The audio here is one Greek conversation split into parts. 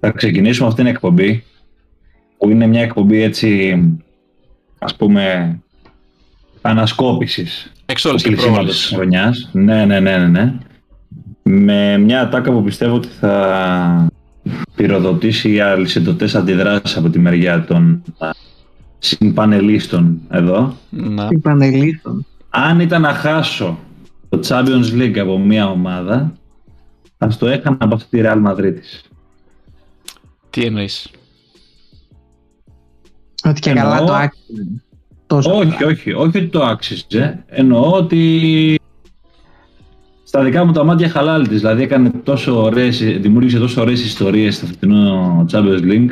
Θα ξεκινήσουμε αυτήν την εκπομπή που είναι μια εκπομπή έτσι ας πούμε ανασκόπησης Εξ και της χρονιάς. Ναι, ναι, ναι, ναι, ναι. Με μια ατάκα που πιστεύω ότι θα πυροδοτήσει οι αλυσιδωτές αντιδράσεις από τη μεριά των συμπανελίστων εδώ. Να. Συμπανελίστων. Αν ήταν να χάσω το Champions League από μια ομάδα, θα το έκανα από αυτή τη Real Madrid. Τι εννοείς; Ότι και καλά το άξιζε. όχι, όχι, όχι ότι το άξιζε. Εννοώ ότι στα δικά μου τα μάτια χαλάλη της. Δηλαδή έκανε τόσο ωραίες, δημιούργησε τόσο ωραίες ιστορίες στο φετινό Champions League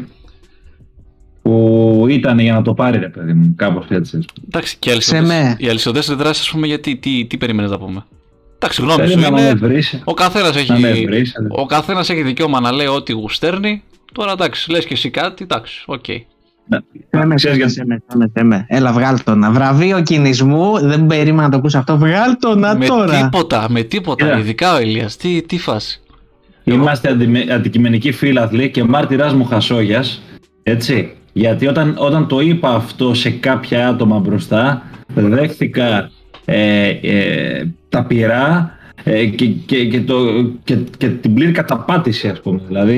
που ήταν για να το πάρει ρε παιδί μου, κάπως έτσι. Εντάξει, και οι αλυσοδές δράσεις, ας πούμε, γιατί τι, τι περίμενες να πούμε; Εντάξει, γνώμη σου είναι, ο καθένας έχει, ο καθένας έχει δικαίωμα να λέει ό,τι γουστέρνει. Τώρα εντάξει, λες και εσύ κάτι, εντάξει, οκ. Okay. Θέμε, Έλα, βγάλ το να. Βραβείο κινησμού. Δεν περίμενα να το ακούσει αυτό. Βγάλ το να με τώρα. Με τίποτα, με τίποτα. Yeah. Ειδικά ο Ηλίας. Τι, τι φάση. Είμαστε Εγώ... αντικειμενικοί φίλαθλοι και μάρτυράς μου χασόγιας. Έτσι. Γιατί όταν, όταν το είπα αυτό σε κάποια άτομα μπροστά, δέχθηκα ε, ε, τα πειρά ε, και, και, και, το, και, και την πλήρη καταπάτηση, ας πούμε. Δηλαδή,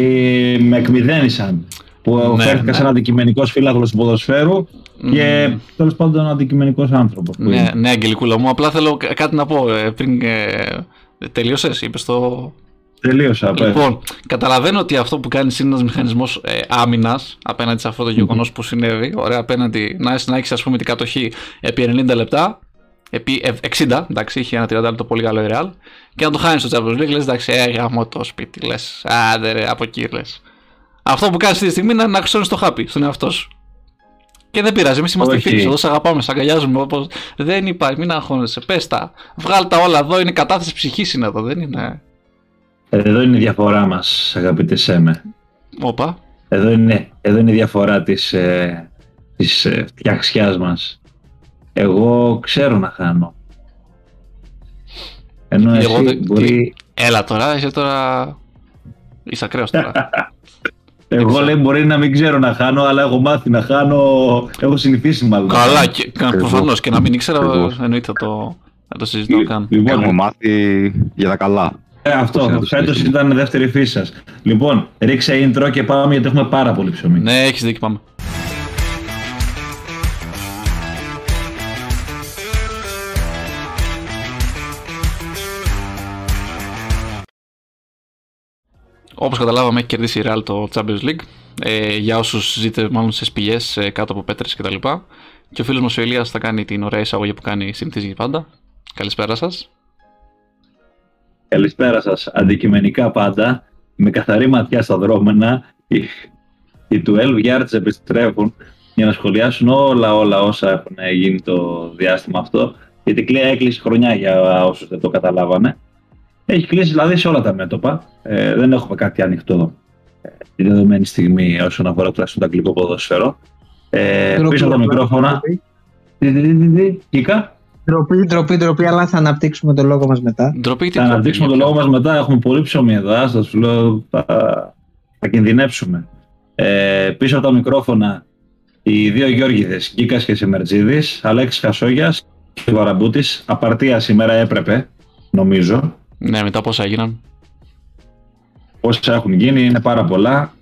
με εκμυδένισαν που ναι, φέρθηκα ναι. σαν αντικειμενικός φύλαγλος του ποδοσφαίρου και τέλος πάντων αντικειμενικός άνθρωπος. Ναι, ναι, Αγγελικούλα μου. Απλά θέλω κάτι να πω ε, πριν. Ε, Τελείωσες, είπες το. Τελείωσα. Λοιπόν, καταλαβαίνω ότι αυτό που κάνεις είναι ένας μηχανισμός ε, άμυνας απέναντι σε αυτό το γεγονός που συνέβη. Ωραία, απέναντι να, να έχεις ας πούμε την κατοχή επί 90 λεπτά. Επί 60, εντάξει, είχε ένα 30 λεπτό πολύ καλό η Real. Και να το χάνεις στο Champions League, λες εντάξει, έγαμο το σπίτι, λες. Άντε ρε, από εκεί λες. Αυτό που κάνεις αυτή τη στιγμή είναι να χρυσώνει το χάπι στον εαυτό σου. Και δεν πειράζει, εμείς είμαστε φίλοι. Εδώ σε αγαπάμε, σε αγκαλιάζουμε. Όπως... Δεν υπάρχει, μην αγχώνεσαι. Πες τα. Βγάλ τα όλα εδώ. Είναι κατάθεση ψυχής είναι εδώ, δεν είναι. Εδώ είναι η διαφορά μας, αγαπητέ Σέμε. Όπα. Εδώ είναι, εδώ είναι η διαφορά της ε, της, ε, φτιαξιάς μας. Εγώ ξέρω να χάνω. Ενώ εσύ μπορεί... Έλα τώρα, είσαι τώρα... Είσαι ακραίος τώρα. Εγώ λέει μπορεί να μην ξέρω να χάνω, αλλά έχω μάθει να χάνω. Έχω συνηθίσει μάλλον. Καλά, και, προφανώς και να μην ήξερα, εννοείται θα το, θα το συζητώ καν. Λοιπόν, έχω μάθει για τα καλά. Ε, αυτό. Φέτος ήταν δεύτερη φύση σας. Λοιπόν, ρίξε intro και πάμε γιατί έχουμε πάρα πολύ ψωμί. Ναι, έχεις δίκιο, πάμε. Όπως καταλάβαμε, έχει κερδίσει η Real το Champions League. Ε, για όσους ζείτε μάλλον σε σπηλιέ ε, κάτω από πέτρε κτλ. Και, και ο φίλος μας ο Ηλίας θα κάνει την ωραία εισαγωγή που κάνει συνηθίζει πάντα. Καλησπέρα σας. Καλησπέρα σας. Αντικειμενικά πάντα, με καθαρή ματιά στα δρόμενα, οι, οι 12 yards επιστρέφουν για να σχολιάσουν όλα όλα όσα έχουν γίνει το διάστημα αυτό. Γιατί κλείνει έκλεισε χρονιά για όσους δεν το καταλάβανε. Έχει κλείσει δηλαδή σε όλα τα μέτωπα. Ε, δεν έχουμε κάτι ανοιχτό ε, τη δεδομένη στιγμή όσον αφορά τουλάχιστον το αγγλικό ποδόσφαιρο. Ε, πίσω από τα μικρόφωνα. Τι, τι, τι, τι, Κίκα. Ντροπή, ντροπή, ντροπή, αλλά θα αναπτύξουμε το λόγο μας μετά. Ντροπή, θα αναπτύξουμε το λόγο μας μετά. Έχουμε πολύ ψωμί εδώ. Σας σου λέω, θα, θα κινδυνεύσουμε. Ε, πίσω από τα μικρόφωνα οι δύο Γιώργηδες, Κίκας και Σεμερτζίδης, Αλέξης Χασόγιας και Βαραμπούτης. Απαρτία σήμερα έπρεπε, νομίζω. Ναι, μετά πόσα έγιναν; Όσα έχουν γίνει είναι πάρα πολλά.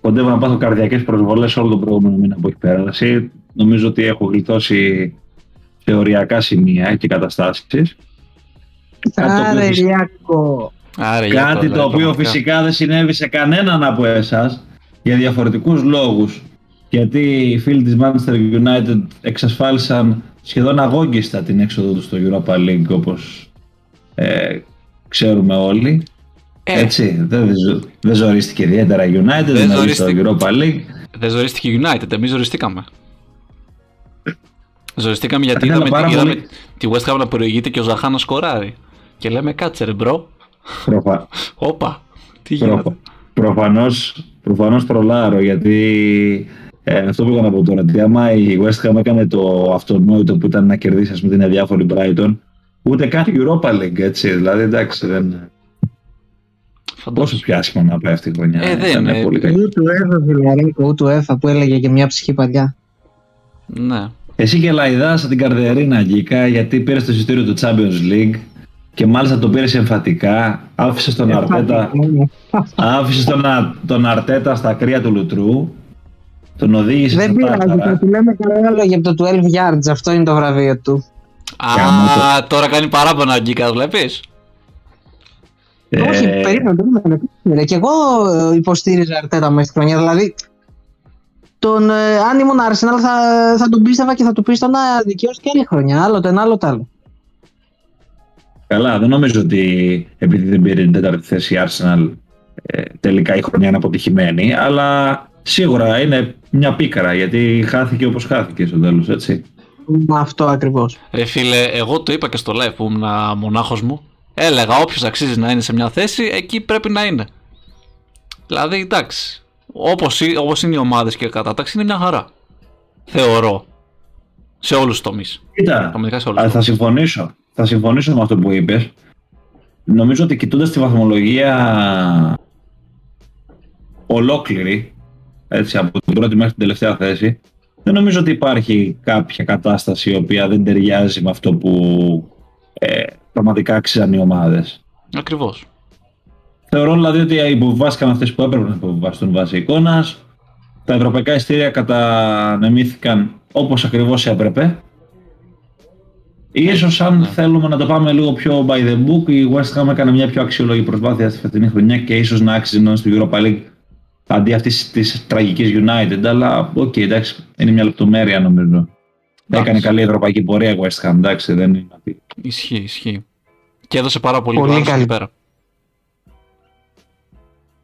Κοντεύω να πάθω καρδιακές προσβολές όλο τον προηγούμενο μήνα που έχει περάσει. Νομίζω ότι έχω γλιτώσει σε οριακά σημεία και καταστάσεις. Άρε, Ριακό. Κάτι το οποίο φυσικά δεν συνέβη σε κανέναν από εσάς για διαφορετικούς λόγους. Γιατί οι φίλοι της Manchester United εξασφάλισαν σχεδόν αγόγγιστα την έξοδο τους στο Europa League όπως ε, ξέρουμε όλοι. Ε. Έτσι, δεν, δεν ζορίστηκε ιδιαίτερα η United, δεν ζορίστηκε το Europa League. Δεν ζορίστηκε η United, εμείς ζοριστήκαμε. Ζοριστήκαμε γιατί είδαμε, είδαμε τη West Ham να προηγείται και ο Ζαχά να σκοράρει. Και λέμε κάτσε ρε bro. Προφα... Όπα, τι γίνεται; Προφανώς, προφανώς τρολάρω γιατί ε, αυτό που είχα να πω τώρα. Τι άμα η West Ham έκανε το αυτονόητο που ήταν να κερδίσει ας πούμε την αδιάφορη Brighton, ούτε καν Europa League έτσι. Δηλαδή εντάξει δεν. Πόσο πιο άσχημα να πάει αυτή η χρονιά. Ε, δεν Ήταν είναι. πολύ καλή. Ου του Έφα, Βιλαρίκο, ου του Έφα που έλεγε και μια ψυχή παλιά. Ναι. Εσύ και Λαϊδάσα την καρδερίνα Γκίκα γιατί πήρες το εισιτήριο του Champions League και μάλιστα το πήρες εμφατικά. Άφησες τον Αρτέτα, άφησες τον, Α- τον Αρτέτα στα κρύα του Λουτρού. Τον οδήγησε Δεν στα πειράζει, τάρταρα. θα του λέμε καλά λόγια από το 12 yards. Αυτό είναι το βραβείο του. Α, τώρα κάνει παράπονα ο Γκίκα, βλέπεις; Ε, Όχι, περίμενε, περίμενε. Και εγώ ε, υποστήριζα Αρτέτα μέσα στη χρονιά. Δηλαδή, τον, ε, αν ήμουν Arsenal θα, θα τον πίστευα και θα του πίστευα να δικαιώσει και άλλη χρονιά. Άλλο το ένα, άλλο το άλλο. Καλά, δεν νομίζω ότι επειδή δεν πήρε την τέταρτη θέση η Arsenal ε, τελικά η χρονιά είναι αποτυχημένη, αλλά σίγουρα είναι μια πίκρα γιατί χάθηκε όπως χάθηκε στο τέλος, έτσι. Μα Αυτό ακριβώς. Ρε φίλε, εγώ το είπα και στο live που ήμουν μονάχος μου. Έλεγα όποιος αξίζει να είναι σε μια θέση, εκεί πρέπει να είναι. Δηλαδή, εντάξει. Όπως, ή- όπως είναι οι ομάδες και η κατάταξη είναι μια χαρά. Θεωρώ. Σε όλους τους τομείς. Κοίτα, Πραγματικά σε όλους Α, τους θα τομείς. συμφωνήσω. Θα συμφωνήσω με αυτό που είπες. Νομίζω ότι κοιτώντας τη βαθμολογία ολόκληρη, έτσι, από την πρώτη μέχρι την τελευταία θέση, δεν νομίζω ότι υπάρχει κάποια κατάσταση η οποία δεν ταιριάζει με αυτό που ε, πραγματικά άξιζαν οι ομάδες. Ακριβώς. Θεωρώ δηλαδή ότι υποβιβάστηκαν αυτές που έπρεπε να υποβιβαστούν βάσει εικόνας. Τα ευρωπαϊκά ειστήρια κατανεμήθηκαν όπως ακριβώς έπρεπε. Ίσως αν θέλουμε να το πάμε λίγο πιο by the book, η West Ham έκανε μια πιο αξιόλογη προσπάθεια στη φετινή χρονιά και ίσως να άξιζε να είναι στο Europa League αντί αυτής της τραγικής United. Αλλά οκ, εντάξει, είναι μια λεπτομέρεια νομίζω. Εντάξει. Έκανε καλή ευρωπαϊκή πορεία η West Ham, εντάξει, δεν είναι αυτή. Ισχύει, ισχύει. Και έδωσε πάρα πολύ, Πολύ βάρος καλή. εκεί πέρα.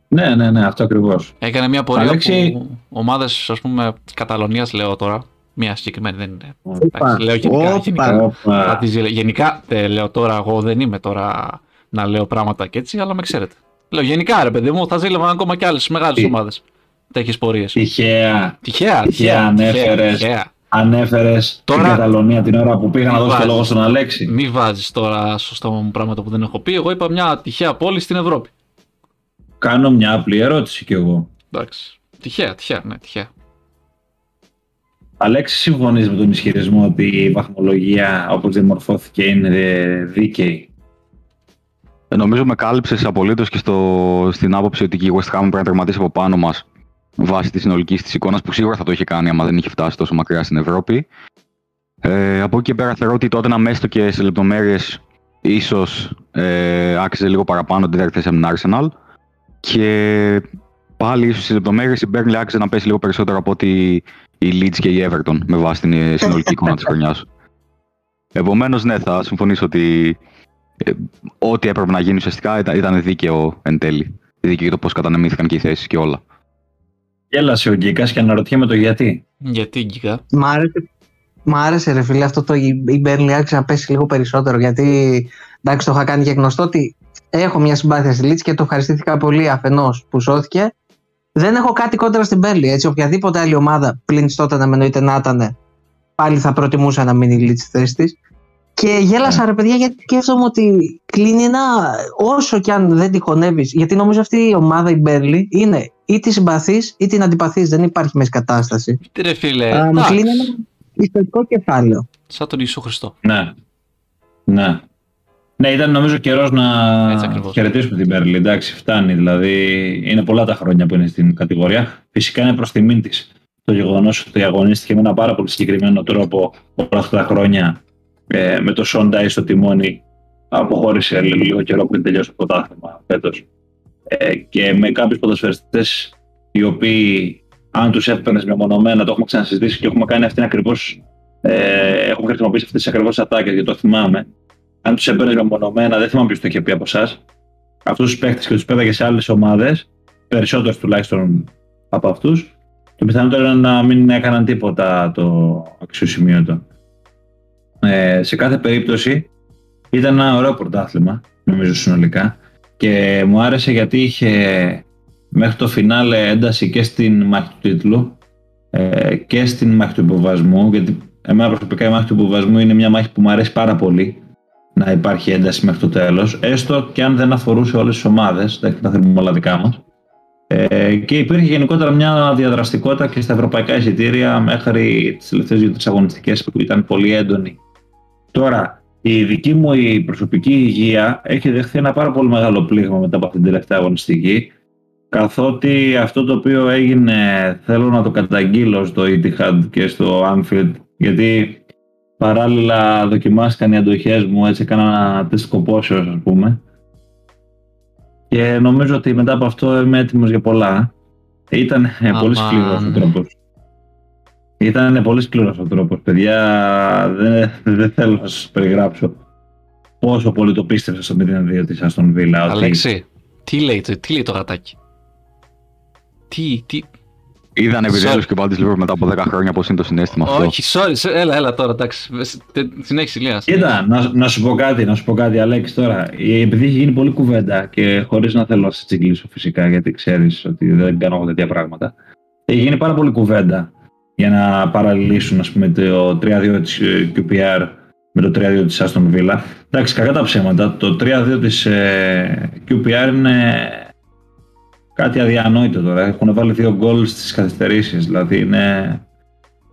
Ναι, ναι, ναι, αυτό ακριβώς. Έκανε μια πορεία Αλέξη- που ομάδες, ας πούμε, της Καταλωνίας λέω τώρα. Μια συγκεκριμένη δεν είναι. Όπα, Εντάξει, λέω γενικά. όπα. γενικά. Όπα. Θα τις ζηλε- Γενικά, δεν λέω τώρα, εγώ δεν είμαι τώρα να λέω πράγματα και έτσι, αλλά με ξέρετε. Λέω γενικά ρε παιδί μου, θα ζήλευαν ακόμα και άλλες μεγάλες Τι; ομάδες. Τέτοιες πορείες. Τυχαία, Τυχαία, Τυχαία τυχαία, ανέφερες. τυχαία. ανέφερες Τώρα- την Καταλωνία την ώρα που πήγα να Μη δώσω το βάζεις. λόγο στον Αλέξη. Μη βάζεις τώρα στο στόμα μου πράγματα που δεν έχω πει. Εγώ είπα μια τυχαία πόλη στην Ευρώπη. Κάνω μια απλή ερώτηση κι εγώ. Εντάξει. Τυχαία, τυχαία, ναι, τυχαία. Αλέξη, συμφωνείς με τον ισχυρισμό ότι η βαθμολογία όπως διαμορφώθηκε είναι δίκαιη; Ε, Νομίζω με κάλυψες απολύτως και στο, στην άποψη ότι και η West Ham πρέπει να τερματίσει από πάνω μας βάσει της συνολικής της εικόνας που σίγουρα θα το είχε κάνει άμα δεν είχε φτάσει τόσο μακριά στην Ευρώπη. Ε, από εκεί και πέρα θεωρώ ότι τότε να μέστο και σε λεπτομέρειες ίσως ε, άξιζε λίγο παραπάνω την τέταρτη θέση από την Arsenal. Και πάλι ίσως σε λεπτομέρειες η Burnley άξιζε να πέσει λίγο περισσότερο από ότι η Leeds και η Everton με βάση την ε, συνολική εικόνα της χρονιάς. Επομένως, ναι, θα συμφωνήσω ότι ε, ό,τι έπρεπε να γίνει ουσιαστικά ήταν, ήταν δίκαιο εν τέλει. Δίκαιο για το πώς κατανεμήθηκαν και οι θέσεις και όλα. Γέλασε ο Γκίκας και αναρωτιέμαι το γιατί. Γιατί γκίκα; Μ' άρεσε, μ' άρεσε ρε φίλε αυτό το η η Burnley άρχισε να πέσει λίγο περισσότερο γιατί εντάξει το είχα κάνει και γνωστό ότι έχω μια συμπάθεια στη Leeds και το ευχαριστήθηκα πολύ αφενός που σώθηκε. Δεν έχω κάτι κόντρα στην Burnley έτσι οποιαδήποτε άλλη ομάδα πλην τότε να με εννοείται να ήταν πάλι θα προτιμούσα να μείνει η Leeds στη θέση της. Και γέλασα ρε παιδιά γιατί σκέφτομαι ότι κλείνει ένα όσο κι αν δεν τη χωνεύεις γιατί νομίζω αυτή η ομάδα η Burnley είναι ή τη συμπαθείς ή την αντιπαθείς δεν υπάρχει μέση κατάσταση. Τι ρε φίλε, Α, μου εντάξει, κλείνει ένα ιστορικό κεφάλαιο. σαν τον Ιησού Χριστό. Ναι. Ναι. Ναι, ήταν νομίζω καιρός να Έτσι ακριβώς. χαιρετήσουμε την Πέρλι. Εντάξει, φτάνει. Δηλαδή, είναι πολλά τα χρόνια που είναι στην κατηγορία. Φυσικά είναι προς τιμήν της το γεγονός ότι αγωνίστηκε με ένα πάρα πολύ συγκεκριμένο τρόπο όλα αυτά τα χρόνια ε, με το Σόντα στο τιμόνι. Αποχώρησε λίγο καιρό πριν τελειώσει το πρωτάθλημα φέτος. Ε, και με κάποιους ποδοσφαιριστές οι οποίοι, αν τους έπαιρνες μεμονωμένα, το έχουμε ξανασυζητήσει και έχουμε κάνει αυτήν ακριβώς. Ε, έχουμε χρησιμοποιήσει αυτές τις ακριβώς ατάκες γιατί το θυμάμαι. Αν τους έπαιρνες μεμονωμένα, δεν θυμάμαι ποιος το είχε πει από εσάς. Αυτούς τους παίχτες και τους πέταγες σε άλλες ομάδες, περισσότερους τουλάχιστον από αυτούς, το πιθανότερο είναι να μην έκαναν τίποτα το αξιοσημείωτο. Ε, σε κάθε περίπτωση ήταν ένα ωραίο πρωτάθλημα, νομίζω συνολικά. Και μου άρεσε γιατί είχε μέχρι το φινάλε ένταση και στην μάχη του τίτλου ε, και στην μάχη του υποβασμού. Γιατί εμένα προσωπικά η μάχη του υποβασμού είναι μια μάχη που μου αρέσει πάρα πολύ. να υπάρχει ένταση μέχρι το τέλος, έστω και αν δεν αφορούσε όλες τις ομάδες, τα θερμολαδικά μας. Ε, και υπήρχε γενικότερα μια διαδραστικότητα και στα ευρωπαϊκά εισιτήρια μέχρι τις τελευταίες δύο-τρεις αγωνιστικές που ήταν πολύ έντονη. Τώρα, η δική μου η προσωπική υγεία έχει δεχθεί ένα πάρα πολύ μεγάλο πλήγμα μετά από αυτήν την τελευταία αγωνιστική καθότι αυτό το οποίο έγινε θέλω να το καταγγείλω στο Etihad και στο Anfield γιατί παράλληλα δοκιμάστηκαν οι αντοχές μου, έτσι έκανα ένα τεστ κοπόσεως ας πούμε και νομίζω ότι μετά από αυτό είμαι έτοιμος για πολλά. Ήταν πολύ σκληρός ο τρόπος. Ήταν πολύ σκληρός ο τρόπος, παιδιά. Δεν, δεν θέλω να σας περιγράψω πόσο πολύ το πίστεψα στο 0-2 της Αστον Βίλα. Αλέξη, τι λέει, τι λέει το γατάκι; Τι, τι, Είδαν επιτέλου και πάλι τη Liverpool μετά από 10 χρόνια πώς είναι το συνέστημα αυτό; Όχι, sorry, έλα, έλα τώρα, εντάξει. Συνέχισε, Ηλία. Κοίτα, να, να, σου πω κάτι, να σου πω κάτι, Αλέξη, τώρα. Επειδή έχει γίνει πολύ κουβέντα και χωρίς να θέλω να σε τσιγκλίσω φυσικά, γιατί ξέρεις ότι δεν κάνω τέτοια πράγματα. Έχει γίνει πάρα πολύ κουβέντα για να παραλληλήσουν ας πούμε, το 3-2 της ε, QPR με το 3-2 της Aston Villa. Εντάξει, κακά τα ψέματα. Το 3-2 της ε, QPR είναι κάτι αδιανόητο τώρα. Έχουν βάλει δύο γκολ στις καθυστερήσεις. Δηλαδή είναι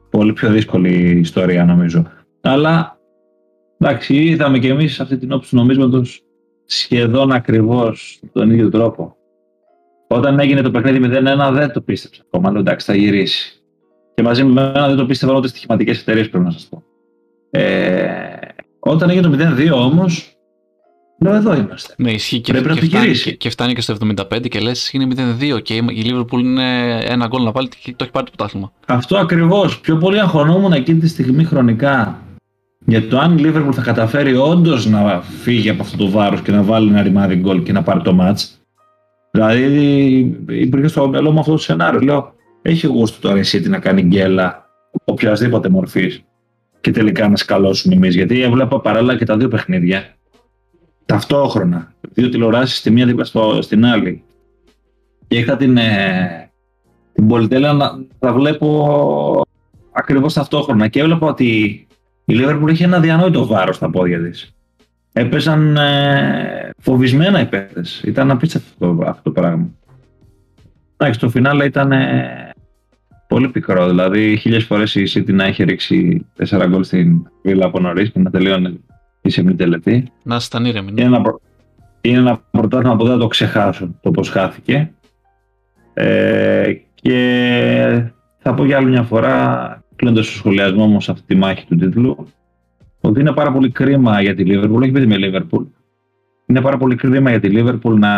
πολύ πιο δύσκολη η ιστορία νομίζω. Αλλά εντάξει, είδαμε και εμείς αυτή την όψη του νομίσματος σχεδόν ακριβώς τον ίδιο τρόπο. Όταν έγινε το παιχνίδι 0-1 δεν το πίστεψα ακόμα. Λέω εντάξει, θα γυρίσει. Και μαζί με εμένα δεν το πίστευαν ούτε στοιχηματικές εταιρείες πρέπει να σας πω. Ε, όταν έγινε το 0-2 όμως, Λέω εδώ είμαστε. Ναι, ισχύει και, Πρέπει και, να φτάνει, και, και, φτάνει και στο 75 και λες είναι 0-2 και η Liverpool είναι ένα γκολ να βάλει και το έχει πάρει το πρωτάθλημα. Αυτό ακριβώς. Πιο πολύ αγχωνόμουν εκείνη τη στιγμή χρονικά. Για το αν η Liverpool θα καταφέρει όντως να φύγει από αυτό το βάρος και να βάλει ένα ρημάδι γκολ και να πάρει το match. Δηλαδή υπήρχε στο μυαλό μου αυτό το σενάριο. Λέω, έχει γούστο τώρα η City να κάνει γκέλα οποιασδήποτε μορφής και τελικά να σκαλώσουν εμείς. Γιατί έβλεπα παράλληλα και τα δύο παιχνίδια ταυτόχρονα. Δύο τηλεοράσεις τη μία δίπλα στην άλλη. Και είχα την, ε, την πολυτέλεια να τα βλέπω ακριβώς ταυτόχρονα. Και έβλεπα ότι η Liverpool είχε ένα διανόητο βάρος στα πόδια της. Έπαιζαν ε, φοβισμένα οι παίκτες. Ήταν απίστευτο αυτό το πράγμα. Εντάξει, το φινάλε ήταν ε, πολύ πικρό. Δηλαδή, χίλιες φορές η City να έχει ρίξει 4 γκολ στην βίλα από νωρίς και να τελειώνει είσαι μη τελετή. Να ήταν ήρεμη. Είναι ένα, είναι ένα πρωτάθλημα που δεν θα το ξεχάσω το πώς χάθηκε. Ε, και θα πω για άλλη μια φορά, κλείνοντας το σχολιασμό μου σε αυτή τη μάχη του τίτλου, ότι είναι πάρα πολύ κρίμα για τη Liverpool, όχι παιδί με Liverpool, είναι πάρα πολύ κρίμα για τη Liverpool να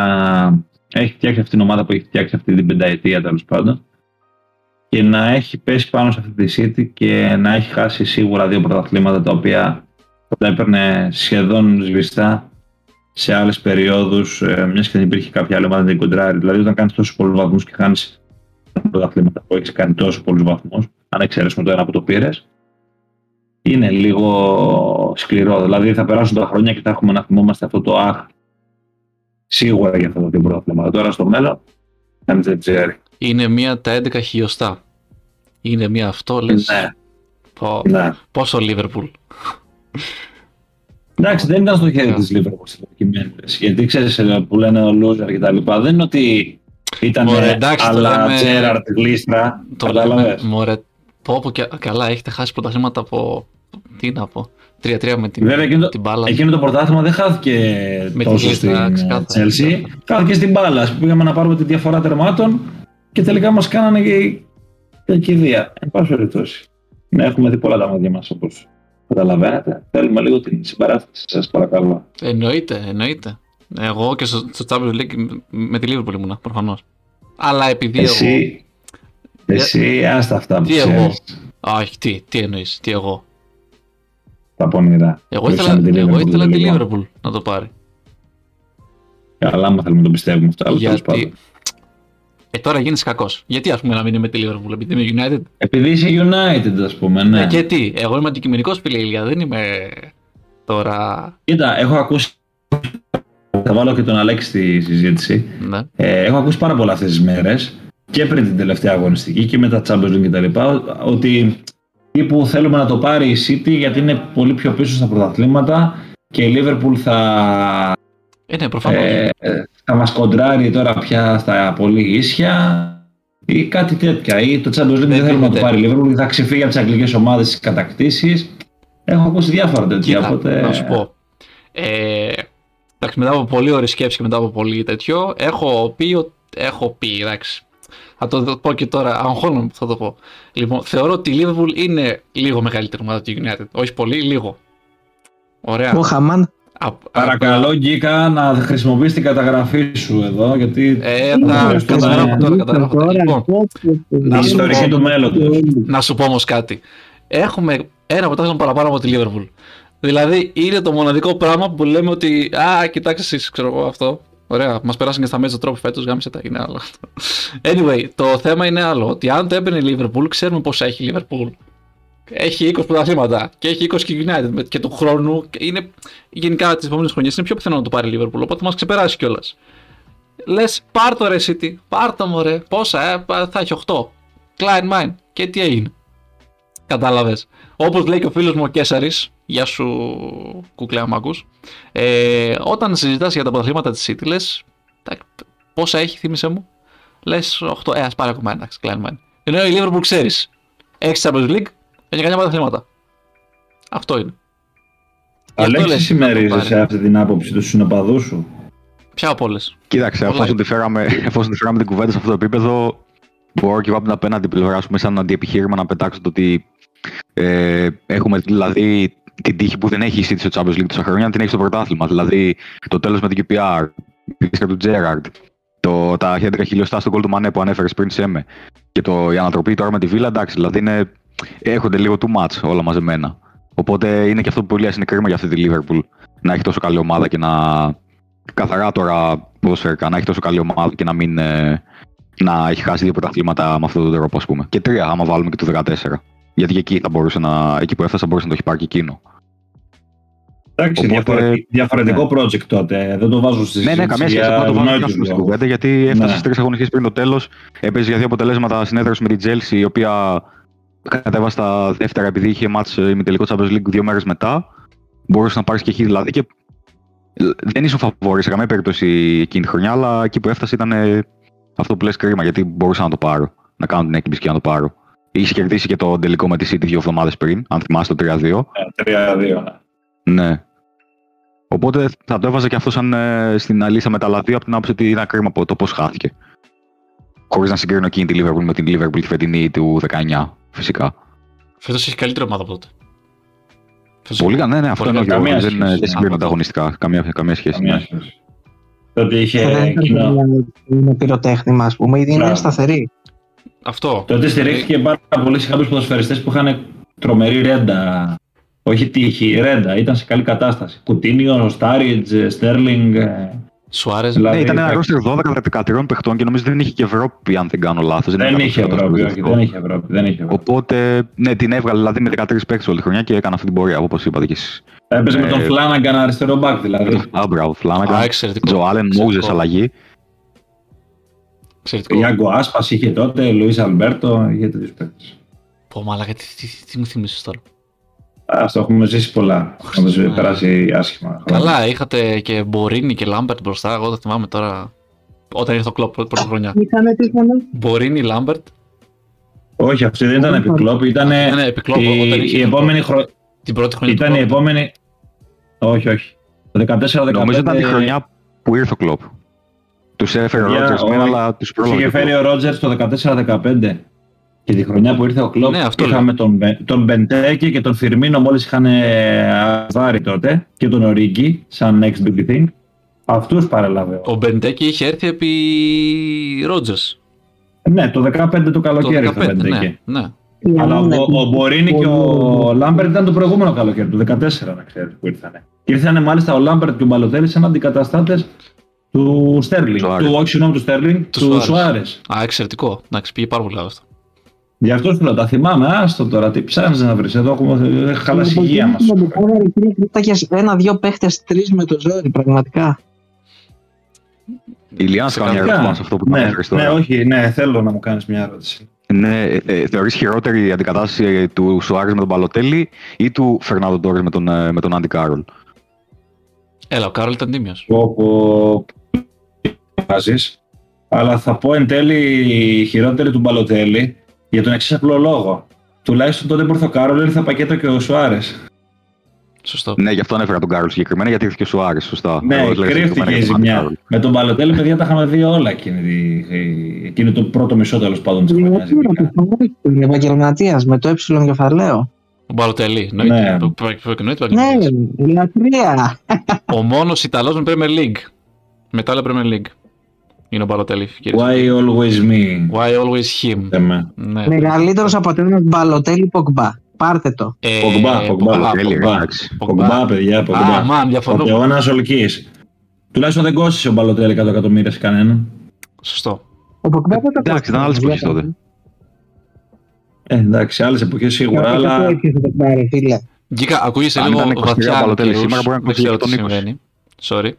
έχει φτιάξει αυτήν την ομάδα που έχει φτιάξει αυτή την πενταετία τέλος πάντων και να έχει πέσει πάνω σε αυτή τη City και να έχει χάσει σίγουρα δύο πρωταθλήματα τα οποία τα έπαιρνε σχεδόν σβηστά σε άλλες περιόδους, ε, μιας και δεν υπήρχε κάποια άλλη ομάδα να την κοντράρει. Δηλαδή, όταν κάνεις τόσους πολλούς βαθμούς και χάνεις πρωταθλήματα που έχεις κάνει τόσους πολλούς βαθμούς, αν εξαιρέσουμε το ένα που το πήρες, είναι λίγο σκληρό. Δηλαδή, θα περάσουν τα χρόνια και θα έχουμε να θυμόμαστε αυτό το αχ. Σίγουρα για αυτό το πρωταθλήματα. Τώρα στο μέλλον, κανεί δεν ξέρει. Είναι μία τα 11 χιλιοστά. Είναι μία αυτό, λες. Ναι. Πω, ναι. Πόσο Λίβερπουλ. Εντάξει, δεν ήταν στο χέρι της Λίβερπουλ στι προκειμένε. Γιατί ξέρεις ε, που λένε ο Λούζερ και τα λοιπά. Δεν είναι ότι ήταν μωρέ, εντάξει, αλλά λέμε... Τζέραρτ, γλίστρα. Το λέμε, μωρέ, πω, πω, καλά, έχετε χάσει πρωταθλήματα από. Τι να πω. 3-3 με την, Βέβαια, εκείνο, την μπάλα. Εκείνο το πρωτάθλημα δεν χάθηκε με τόσο στην Chelsea. Χάθηκε στην μπάλα. Πήγαμε να πάρουμε τη διαφορά τερμάτων και τελικά μας κάνανε και, και κηδεία. Εν πάση περιπτώσει. Ναι, έχουμε δει πολλά τα μάτια μας όπως Καταλαβαίνετε. Θέλουμε λίγο την συμπαράσταση σας, παρακαλώ. Εννοείται, εννοείται. Εγώ και στο, στο Champions League με τη Liverpool ήμουνα, προφανώς. Αλλά επειδή εσύ, εγώ. Εσύ, άστα αυτά που Τι εγώ; Όχι, τι, τι εννοείς, τι εγώ; Τα πονηρά. Εγώ ήθελα, εγώ ήθελα τη Liverpool να το πάρει. Καλά, άμα θέλουμε να το πιστεύουμε αυτό. Γιατί, ε, τώρα γίνεις κακός. Γιατί ας πούμε να μην είμαι με τη Liverpool, επειδή είμαι United; Επειδή είσαι United, ας πούμε, ναι. Ε, και τι, εγώ είμαι αντικειμενικός φίλε δεν είμαι τώρα. Κοίτα, έχω ακούσει. Θα βάλω και τον Αλέξη στη συζήτηση. Ναι. Ε, έχω ακούσει πάρα πολλά αυτές τις μέρες και πριν την τελευταία αγωνιστική και μετά Champions League κτλ. Ότι τύπου θέλουμε να το πάρει η City γιατί είναι πολύ πιο πίσω στα πρωταθλήματα και η Liverpool θα, Ε, ναι, προφανώς. ε, θα μας κοντράρει τώρα πια στα πολύ ίσια ή κάτι τέτοια. Ή το Champions League δεν θέλουμε να το γίνεται. πάρει η Liverpool, θα ξεφύγει από τις αγγλικές ομάδες στις κατακτήσεις. Έχω ακούσει διάφορα τέτοια, Κοίτα, οπότε... να σου πω. Ε, εντάξει, μετά από πολύ ωραία σκέψη και μετά από πολύ τέτοιο, έχω πει, ότι- έχω πει, εντάξει, θα το πω και τώρα, αγχώνομαι που θα το πω. Λοιπόν, θεωρώ ότι η Liverpool είναι λίγο μεγαλύτερη ομάδα του United. Όχι πολύ, λίγο. Ωραία. Ο Χαμάν. Α- Παρακαλώ Γκίκα να χρησιμοποιήσει την καταγραφή σου εδώ, γιατί Ε, θα τα ευχαριστούμε. καταγράφω τώρα, καταγράφω τώρα. Λοιπόν, η ιστορική του μέλλοντος. να σου πω όμως κάτι. Έχουμε ένα αποτέλεσμα παραπάνω από τη Liverpool. Δηλαδή είναι το μοναδικό πράγμα που λέμε ότι Α, κοιτάξτε εσείς, ξέρω εγώ αυτό. Ωραία, μας περάσαν και στα μέτσα τρόπο φέτος, γάμισε τα, είναι άλλο αυτό. Anyway, το θέμα είναι άλλο. Ότι αν το έπαιρνε η Liverpool, ξέρουμε πόσα έχει η Liverpool. Έχει 20 πρωταθλήματα και έχει 20 και United. με- Και του χρόνου είναι γενικά τις επόμενες χρονιές είναι πιο πιθανό να το πάρει η Liverpool. Οπότε μας ξεπεράσει κιόλας. Λες, πάρ το ρε City, πάρ το μωρέ. Πόσα, ε, θα έχει 8. Klein mine. Και τι έγινε. Κατάλαβες. Όπως λέει και ο φίλος μου ο Κέσσαρη, γεια σου κουκλέα μ' ακούς, ε, όταν συζητάς για τα πρωταθλήματα της City, λες. Πόσα έχει, θύμισε μου. Λες 8, ε, ας πάρει ακόμα ένα, Klein mine. Ενώ η Liverpool ξέρεις. Έχεις Champions League, έχει κανένα πρωταθλήματα. Αυτό είναι. Γι' αυτό λες, Αλέξη, να το συμμερίζεσαι πάρει. αυτή την άποψη του συνοπαδού σου; Ποια από όλες; Κοίταξε, Πολλά εφόσον είναι. τη, φέραμε, εφόσον τη φέραμε την κουβέντα σε αυτό το επίπεδο, μπορώ και εγώ από την απέναντι πλευρά, ας πούμε, σαν αντιεπιχείρημα να πετάξω το ότι ε, έχουμε δηλαδή την τύχη που δεν έχει η City στο Champions League τόσα χρόνια, την έχει στο πρωτάθλημα. Δηλαδή το τέλος με την QPR, η πίστα του Τζέραρντ, το, τα 11 χιλιοστά στο γκολ του Μανέ που ανέφερες πριν σε με, και το, η ανατροπή τώρα με τη Βίλα, εντάξει, δηλαδή είναι, έρχονται λίγο too much όλα μαζεμένα. Οπότε είναι και αυτό που πολύ είναι κρίμα για αυτή τη Liverpool να έχει τόσο καλή ομάδα και να, καθαρά τώρα ποδοσφαιρικά να έχει τόσο καλή ομάδα και να μην ε, να έχει χάσει δύο πρωταθλήματα με αυτόν τον τρόπο, ας πούμε. Και τρία, άμα βάλουμε και το 14. Γιατί και εκεί θα μπορούσε να, εκεί που έφτασε, θα μπορούσε να το έχει πάρει και εκείνο. Εντάξει, Οπότε- διαφορετικό, διαφορετικό project τότε. Δεν το βάζω στη Ναι, ναι, καμία σχέση. Απλά το βάζω και αυτό στην κουβέντα γιατί έφτασε Ναι. στις τρεις αγωνιστικές πριν το τέλος. Έπαιζε για δύο αποτελέσματα συνέδραση με την Chelsea, η οποία κατέβασε στα δεύτερα επειδή είχε μάτς ε, ημιτελικό Champions League δύο μέρες μετά. Μπορούσε να πάρεις και εκεί δηλαδή. Και δεν ήσουν φαβόρη σε καμία περίπτωση εκείνη τη χρονιά, αλλά εκεί που έφτασε ήταν ε, αυτό που λες κρίμα γιατί μπορούσα να το πάρω. Να κάνω την έκπληξη και να το πάρω. Είχες κερδίσει και το τελικό με τη City δύο εβδομάδες πριν, αν θυμάσαι το 3-2. 3-2. ναι. Ναι. Οπότε θα το έβαζα και αυτό σαν ε, στην αλήθεια με τα άλλα δύο από την άποψη ότι είναι κρίμα από το πώς χάθηκε. Χωρίς να συγκρίνω εκείνη τη Liverpool με την Liverpool τη φετινή του 19, φυσικά. Φέτος έχεις καλύτερη ομάδα από τότε. Φέτος- Πολύ καλά, ναι, ναι, αυτό Πολύ εννοώ και καμία εγώ. Δεν, σχέση, ε, ναι. δεν συγκρίνω ανταγωνιστικά. Καμία, καμία σχέση. Καμία ναι. σχέση. Τότε Και είχε δεν κοινό. είναι πυροτέχνημα, ας πούμε, είναι Μπράβο. σταθερή. Αυτό. Τότε στηρίχθηκε πάρα πολύ σε κάποιους ποδοσφαιριστές που είχαν τρομερή ρέντα. Όχι τύχη, ρέντα. Ήταν σε καλή κατάσταση. Κουτίνιο, Στάριτζ, Στέρλινγκ. ε, Σουάρε. Δηλαδή, Ναι, ήταν ένα εντάξει. ρόστερ 12-13 παιχτών και νομίζω δεν είχε και Ευρώπη, αν δεν κάνω λάθος. Δεν είχε Ευρώπη, όχι, δεν είχε Ευρώπη. Δεν είχε Ευρώπη. Οπότε, ναι, την έβγαλε δηλαδή με 13 παίκτες όλη τη χρονιά και έκανε αυτή την πορεία, όπως είπατε κι εσείς. Έπαιζε με τον ε, Φλάναγκαν αριστερό μπακ δηλαδή. Α, μπράβο, Φλάνακα. Α, εξαιρετικό. Τζο Άλεν, Εξαιρετικό. Μόουζε αλλαγή. Εξαιρετικό. Γιάνγκο Άσπας είχε τότε, Λουίς Αλμπέρτο, είχε τέτοιους παίκτες. Πω μαλάκα, τι, τι, τι, τι μου θύμισες τώρα. Α το έχουμε ζήσει πολλά. Έχουμε Χριστέ. περάσει άσχημα. Καλά, είχατε και Μπορίνι και Λάμπερτ μπροστά. Εγώ δεν θυμάμαι τώρα. Όταν ήρθε ο Κλοπ πρώτη πρώτη χρονιά. Ήτανε τι ήτανε. Μπορίνι, Λάμπερτ. Όχι, αυτή δεν ήταν επί Κλοπ. Ήταν Ναι, επί Κλοπ. Όταν η, είχε η επόμενη χρονιά. την πρώτη χρονιά. του Ήταν η Κλοπ. επόμενη. Όχι, όχι. Το 14-15. Νομίζω ήταν τη χρονιά που ήρθε ο κλοπ. Τους έφερε ο Παιδιά, Ρότζερς όχι. μένα, αλλά τους Τους πρόλαβε. είχε ο φέρει Klopp. ο Ρότζερς το 14-15. Και τη χρονιά που ήρθε ο Κλόπ, Ναι, αυτό είχαμε τον, Μπε- τον Μπεντέκη και τον Φιρμίνο μόλις είχαν αβάρει τότε και τον Ορίγκη σαν next big thing. Αυτούς παρέλαβε. Ο Μπεντέκη είχε έρθει επί Ρότζερς. Ναι, το 15 το καλοκαίρι ήρθε ο ναι. Μπεντέκη. ναι. Αλλά ο, Ναι, ο Μπορίνη και ο Λάμπερτ ήταν το προηγούμενο καλοκαίρι, το 14 να ξέρετε που ήρθανε. Και ήρθανε μάλιστα ο Λάμπερτ και ο Μπαλοτέλη σαν αντικαταστάτες του Στέρλινγκ. Σουάρες. Του, όχι, συγγνώμη, του Στέρλινγκ, Του του Σουάρες. Σουάρες. Α, εξαιρετικό. Εντάξει, πήγε πάρα πολύ καλά αυτό. Γι' αυτό σου λέω, τα θυμάμαι. Άστο τώρα, τι ψάχνεις να βρεις. Εδώ έχουμε έχει χαλάσει η υγεία μας. Είχε ένα-δυο παίχτες, τρεις με το ζόρι, πραγματικά. Η Λιάννα κάνει μια ερώτηση πάνω σε αυτό που ναι, ανέφερες ναι, τώρα. όχι, ναι, θέλω να μου κάνεις μια ερώτηση. Ναι, ε, ε, θεωρείς χειρότερη η αντικατάσταση του Σουάρες με τον Παλωτέλη ή του Φερνάντο Τόρες με τον, ε, με τον Άντι Κάρολ; Έλα, ο Κάρολ ήταν τίμιος. όπου βάζεις, αλλά θα πω εν τέλει χειρότερη του Μπαλοτέλη για τον εξής απλό λόγο. Τουλάχιστον τότε που ήρθε ο Κάρολ ήρθε πακέτο και ο Σουάρες. Σωστό. Ναι, γι' αυτό ανέφερα τον Κάρολ συγκεκριμένα, γιατί ήρθε και ο Σουάρες. Σωστά. Ναι, Εγώ λέγα κρύφτηκε συγκεκριμένα η για τον ζημιά. Κάρολ. Με τον Μπαλοτέλη, παιδιά, τα είχαμε δει όλα εκείνη, τη- η- εκείνο το πρώτο μισό τέλος πάντων της χρονιάς. Είναι επαγγελματίας με το ε κεφαλαίο. Ο Μπαλοτελή. Ναι. εννοείται. Που- που- που- εννοείται Ναι, επαγγελματίας. λατρεία. Ο μόνος Ιταλός με Premier League. Μετάλλιο Premier League. Είναι ο Μπαλοτελή. κύριε. Why always me; Why always him; Λέμε. Ναι. Μεγαλύτερος από ένα μπαλοτέλη Ποκμπά. Πάρτε το. Ε, Πογκμπά, Πογκμπά, α, Τέλεια, Πογκμπά. εντάξει. Πογκμπά, παιδιά, Α, Πογκμπά. μαν, Ο διαφωνώ. αιώνα ολική. Τουλάχιστον δεν κόστησε ο Μπαλοτέλη 100 εκατομμύρια σε κανέναν. Σωστό. Ο Ποκμπά πότε Εντάξει, ήταν άλλες εποχές τότε. Ε, εντάξει, άλλες εποχές σίγουρα, αλλά. το πάρει, φίλε. Γκίκα, ακούγεσαι Αν λίγο ήταν 23 βαθιά Μπαλοτέλη καιρούς. σήμερα, μπορεί να Δεν ξέρω τι κοστίσει τον 20. συμβαίνει. Sorry.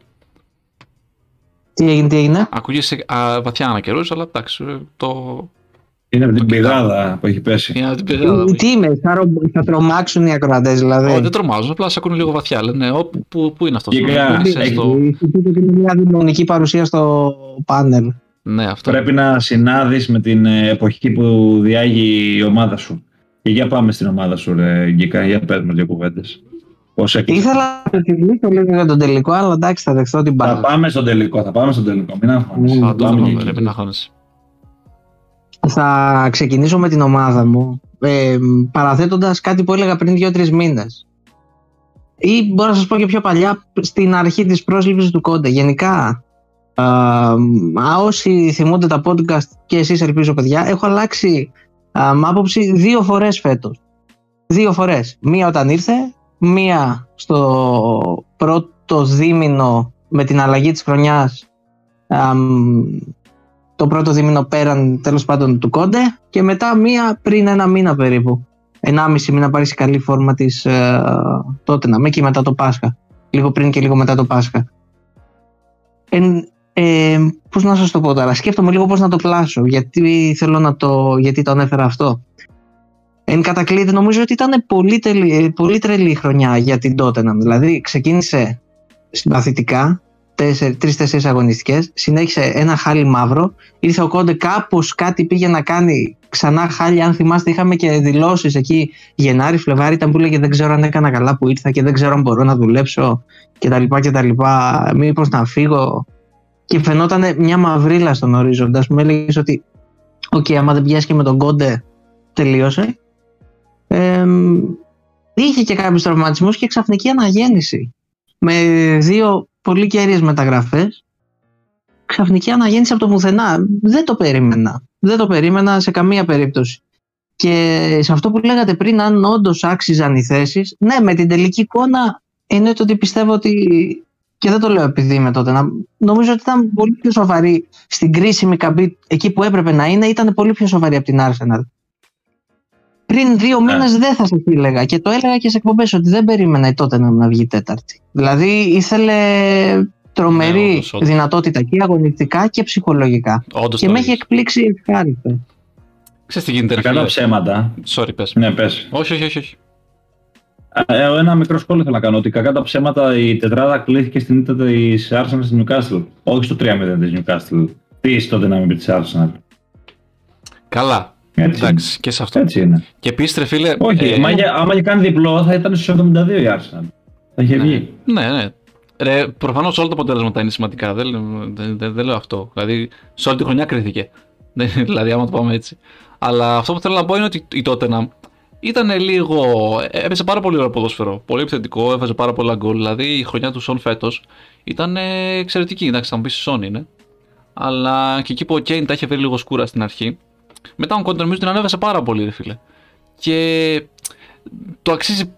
Τι έγινε, τι έγινε; Ακούγεσαι α, βαθιά ανά καιρούς, αλλά εντάξει, ε, το... Είναι από την Το κοιτάω. πηγάδα που έχει πέσει. είναι από την πηγάδα. Τι είμαι, θα, ρο- θα τρομάξουν οι ακροατές δηλαδή. Ω, δεν τρομάζουν, απλά σε ακούνε λίγο βαθιά. Λένε, «Ω, πού, πού είναι αυτός. Γκίκα, στο... Είναι μια δημονική παρουσία στο πάνελ. Ναι, αυτό. Πρέπει να συνάδεις με την ε, εποχή που διάγει η ομάδα σου. Και για πάμε στην ομάδα σου, ρε Γκίκα, για πες μας δύο κουβέντες. Πώς έκλεισε. Ήθελα να θυμίσω λίγο για τον τελικό, αλλά εντάξει, θα δεχτώ την Θα μπάλα. πάμε στον τελικό, θα πάμε στον τελικό. Μην αγχώνεσαι. Mm, Α, το Πάμε δούμε, και εκεί. πρέπει να χώνεσαι. Θα ξεκινήσω με την ομάδα μου, ε, παραθέτοντας κάτι που έλεγα πριν δύο-τρεις μήνες. Ή μπορώ να σας πω και πιο παλιά, στην αρχή της πρόσληψης του Κόντε. Γενικά, α, α, όσοι θυμούνται τα podcast και εσείς ελπίζω παιδιά, έχω αλλάξει α, άποψη δύο φορές φέτος. Δύο φορές. Μία όταν ήρθε, μία στο πρώτο δίμηνο με την αλλαγή της χρονιάς αμ, το πρώτο δίμηνο πέραν τέλος πάντων του Κόντε και μετά μία πριν ένα μήνα περίπου. Ενάμιση μήνα πάρει σε καλή φόρμα της ε, τότε να και μετά το Πάσχα. Λίγο πριν και λίγο μετά το Πάσχα. Εν, ε, πώς να σας το πω τώρα, σκέφτομαι λίγο πώς να το πλάσω, γιατί θέλω να το, γιατί το ανέφερα αυτό. Εν κατακλείδη νομίζω ότι ήταν πολύ, τελη, πολύ τρελή χρονιά για την Tottenham. Δηλαδή ξεκίνησε συμπαθητικά, τρει-τέσσερι αγωνιστικές, συνέχισε ένα χάλι μαύρο. Ήρθε ο Κόντε, κάπως κάτι πήγε να κάνει ξανά χάλι. Αν θυμάστε, είχαμε και δηλώσεις εκεί Γενάρη, Φλεβάρη. Ήταν που έλεγε Δεν ξέρω αν έκανα καλά που ήρθα και δεν ξέρω αν μπορώ να δουλέψω κτλ. κτλ. Μήπως να φύγω. Και φαινόταν μια μαυρίλα στον ορίζοντα. Μου έλεγες ότι, Οκ, άμα δεν πιάσεις και με τον Κόντε, τελείωσε. Ε, είχε και κάποιους τραυματισμούς και ξαφνική αναγέννηση. Με δύο πολύ καίριες μεταγραφές ξαφνική αναγέννηση από το πουθενά. Δεν το περίμενα. Δεν το περίμενα σε καμία περίπτωση. Και σε αυτό που λέγατε πριν, αν όντως άξιζαν οι θέσεις, ναι, με την τελική εικόνα εννοείται ότι πιστεύω ότι. Και δεν το λέω επειδή είμαι τότε. Να, νομίζω ότι ήταν πολύ πιο σοβαρή στην κρίσιμη καμπή, εκεί που έπρεπε να είναι, ήταν πολύ πιο σοβαρή από την Arsenal. Πριν δύο Ναι. μήνες δεν θα σας έλεγα και το έλεγα και σε εκπομπές ότι δεν περίμενα η τότε να βγει τέταρτη. Δηλαδή ήθελε τρομερή Ναι, όντως, όντως. δυνατότητα και αγωνιστικά και ψυχολογικά. Όντως και το με έχει έχεις. εκπλήξει ευχάριστα. Ξέρεις τι γίνεται, ρε Κατά φίλε. ψέματα. Sorry, πες. Ναι, πες. Όχι, όχι, όχι. όχι. Ε, ένα μικρό σχόλιο θέλω να κάνω. Ότι κακά τα ψέματα η τετράδα κλείθηκε στην ήττα της Arsenal στην Newcastle. Όχι στο 3-0 της Newcastle. Τι τότε να μην πει της Arsenal. Καλά. Έτσι. Εντάξει, και σε αυτό. Έτσι είναι. Και επίσης, ρε φίλε. Όχι, ε, μα για- άμα είχε κάνει διπλό θα ήταν στους 72 η Arsenal. Θα είχε βγει. Ναι, ναι. Ρε, προφανώς όλα τα αποτέλεσματα είναι σημαντικά. Δεν, δεν, δεν, δεν λέω αυτό. Δηλαδή, σε όλη τη χρονιά κρίθηκε. Δεν- δηλαδή, άμα το πάμε έτσι. Αλλά αυτό που θέλω να πω είναι ότι η Tottenham ήταν λίγο. έπαιζε πάρα πολύ ωραίο ποδόσφαιρο. Πολύ επιθετικό, έβαζε πάρα πολλά γκολ. Δηλαδή, η χρονιά του Σον φέτος ήταν ε, εξαιρετική. Εντάξει, θα μου πεις Σον είναι. Αλλά και εκεί που ο Κέιν τα είχε φέρει λίγο σκούρα στην αρχή. Μετά ο Κόντε νομίζω την ανέβασε πάρα πολύ, ρε φίλε. Και το αξίζει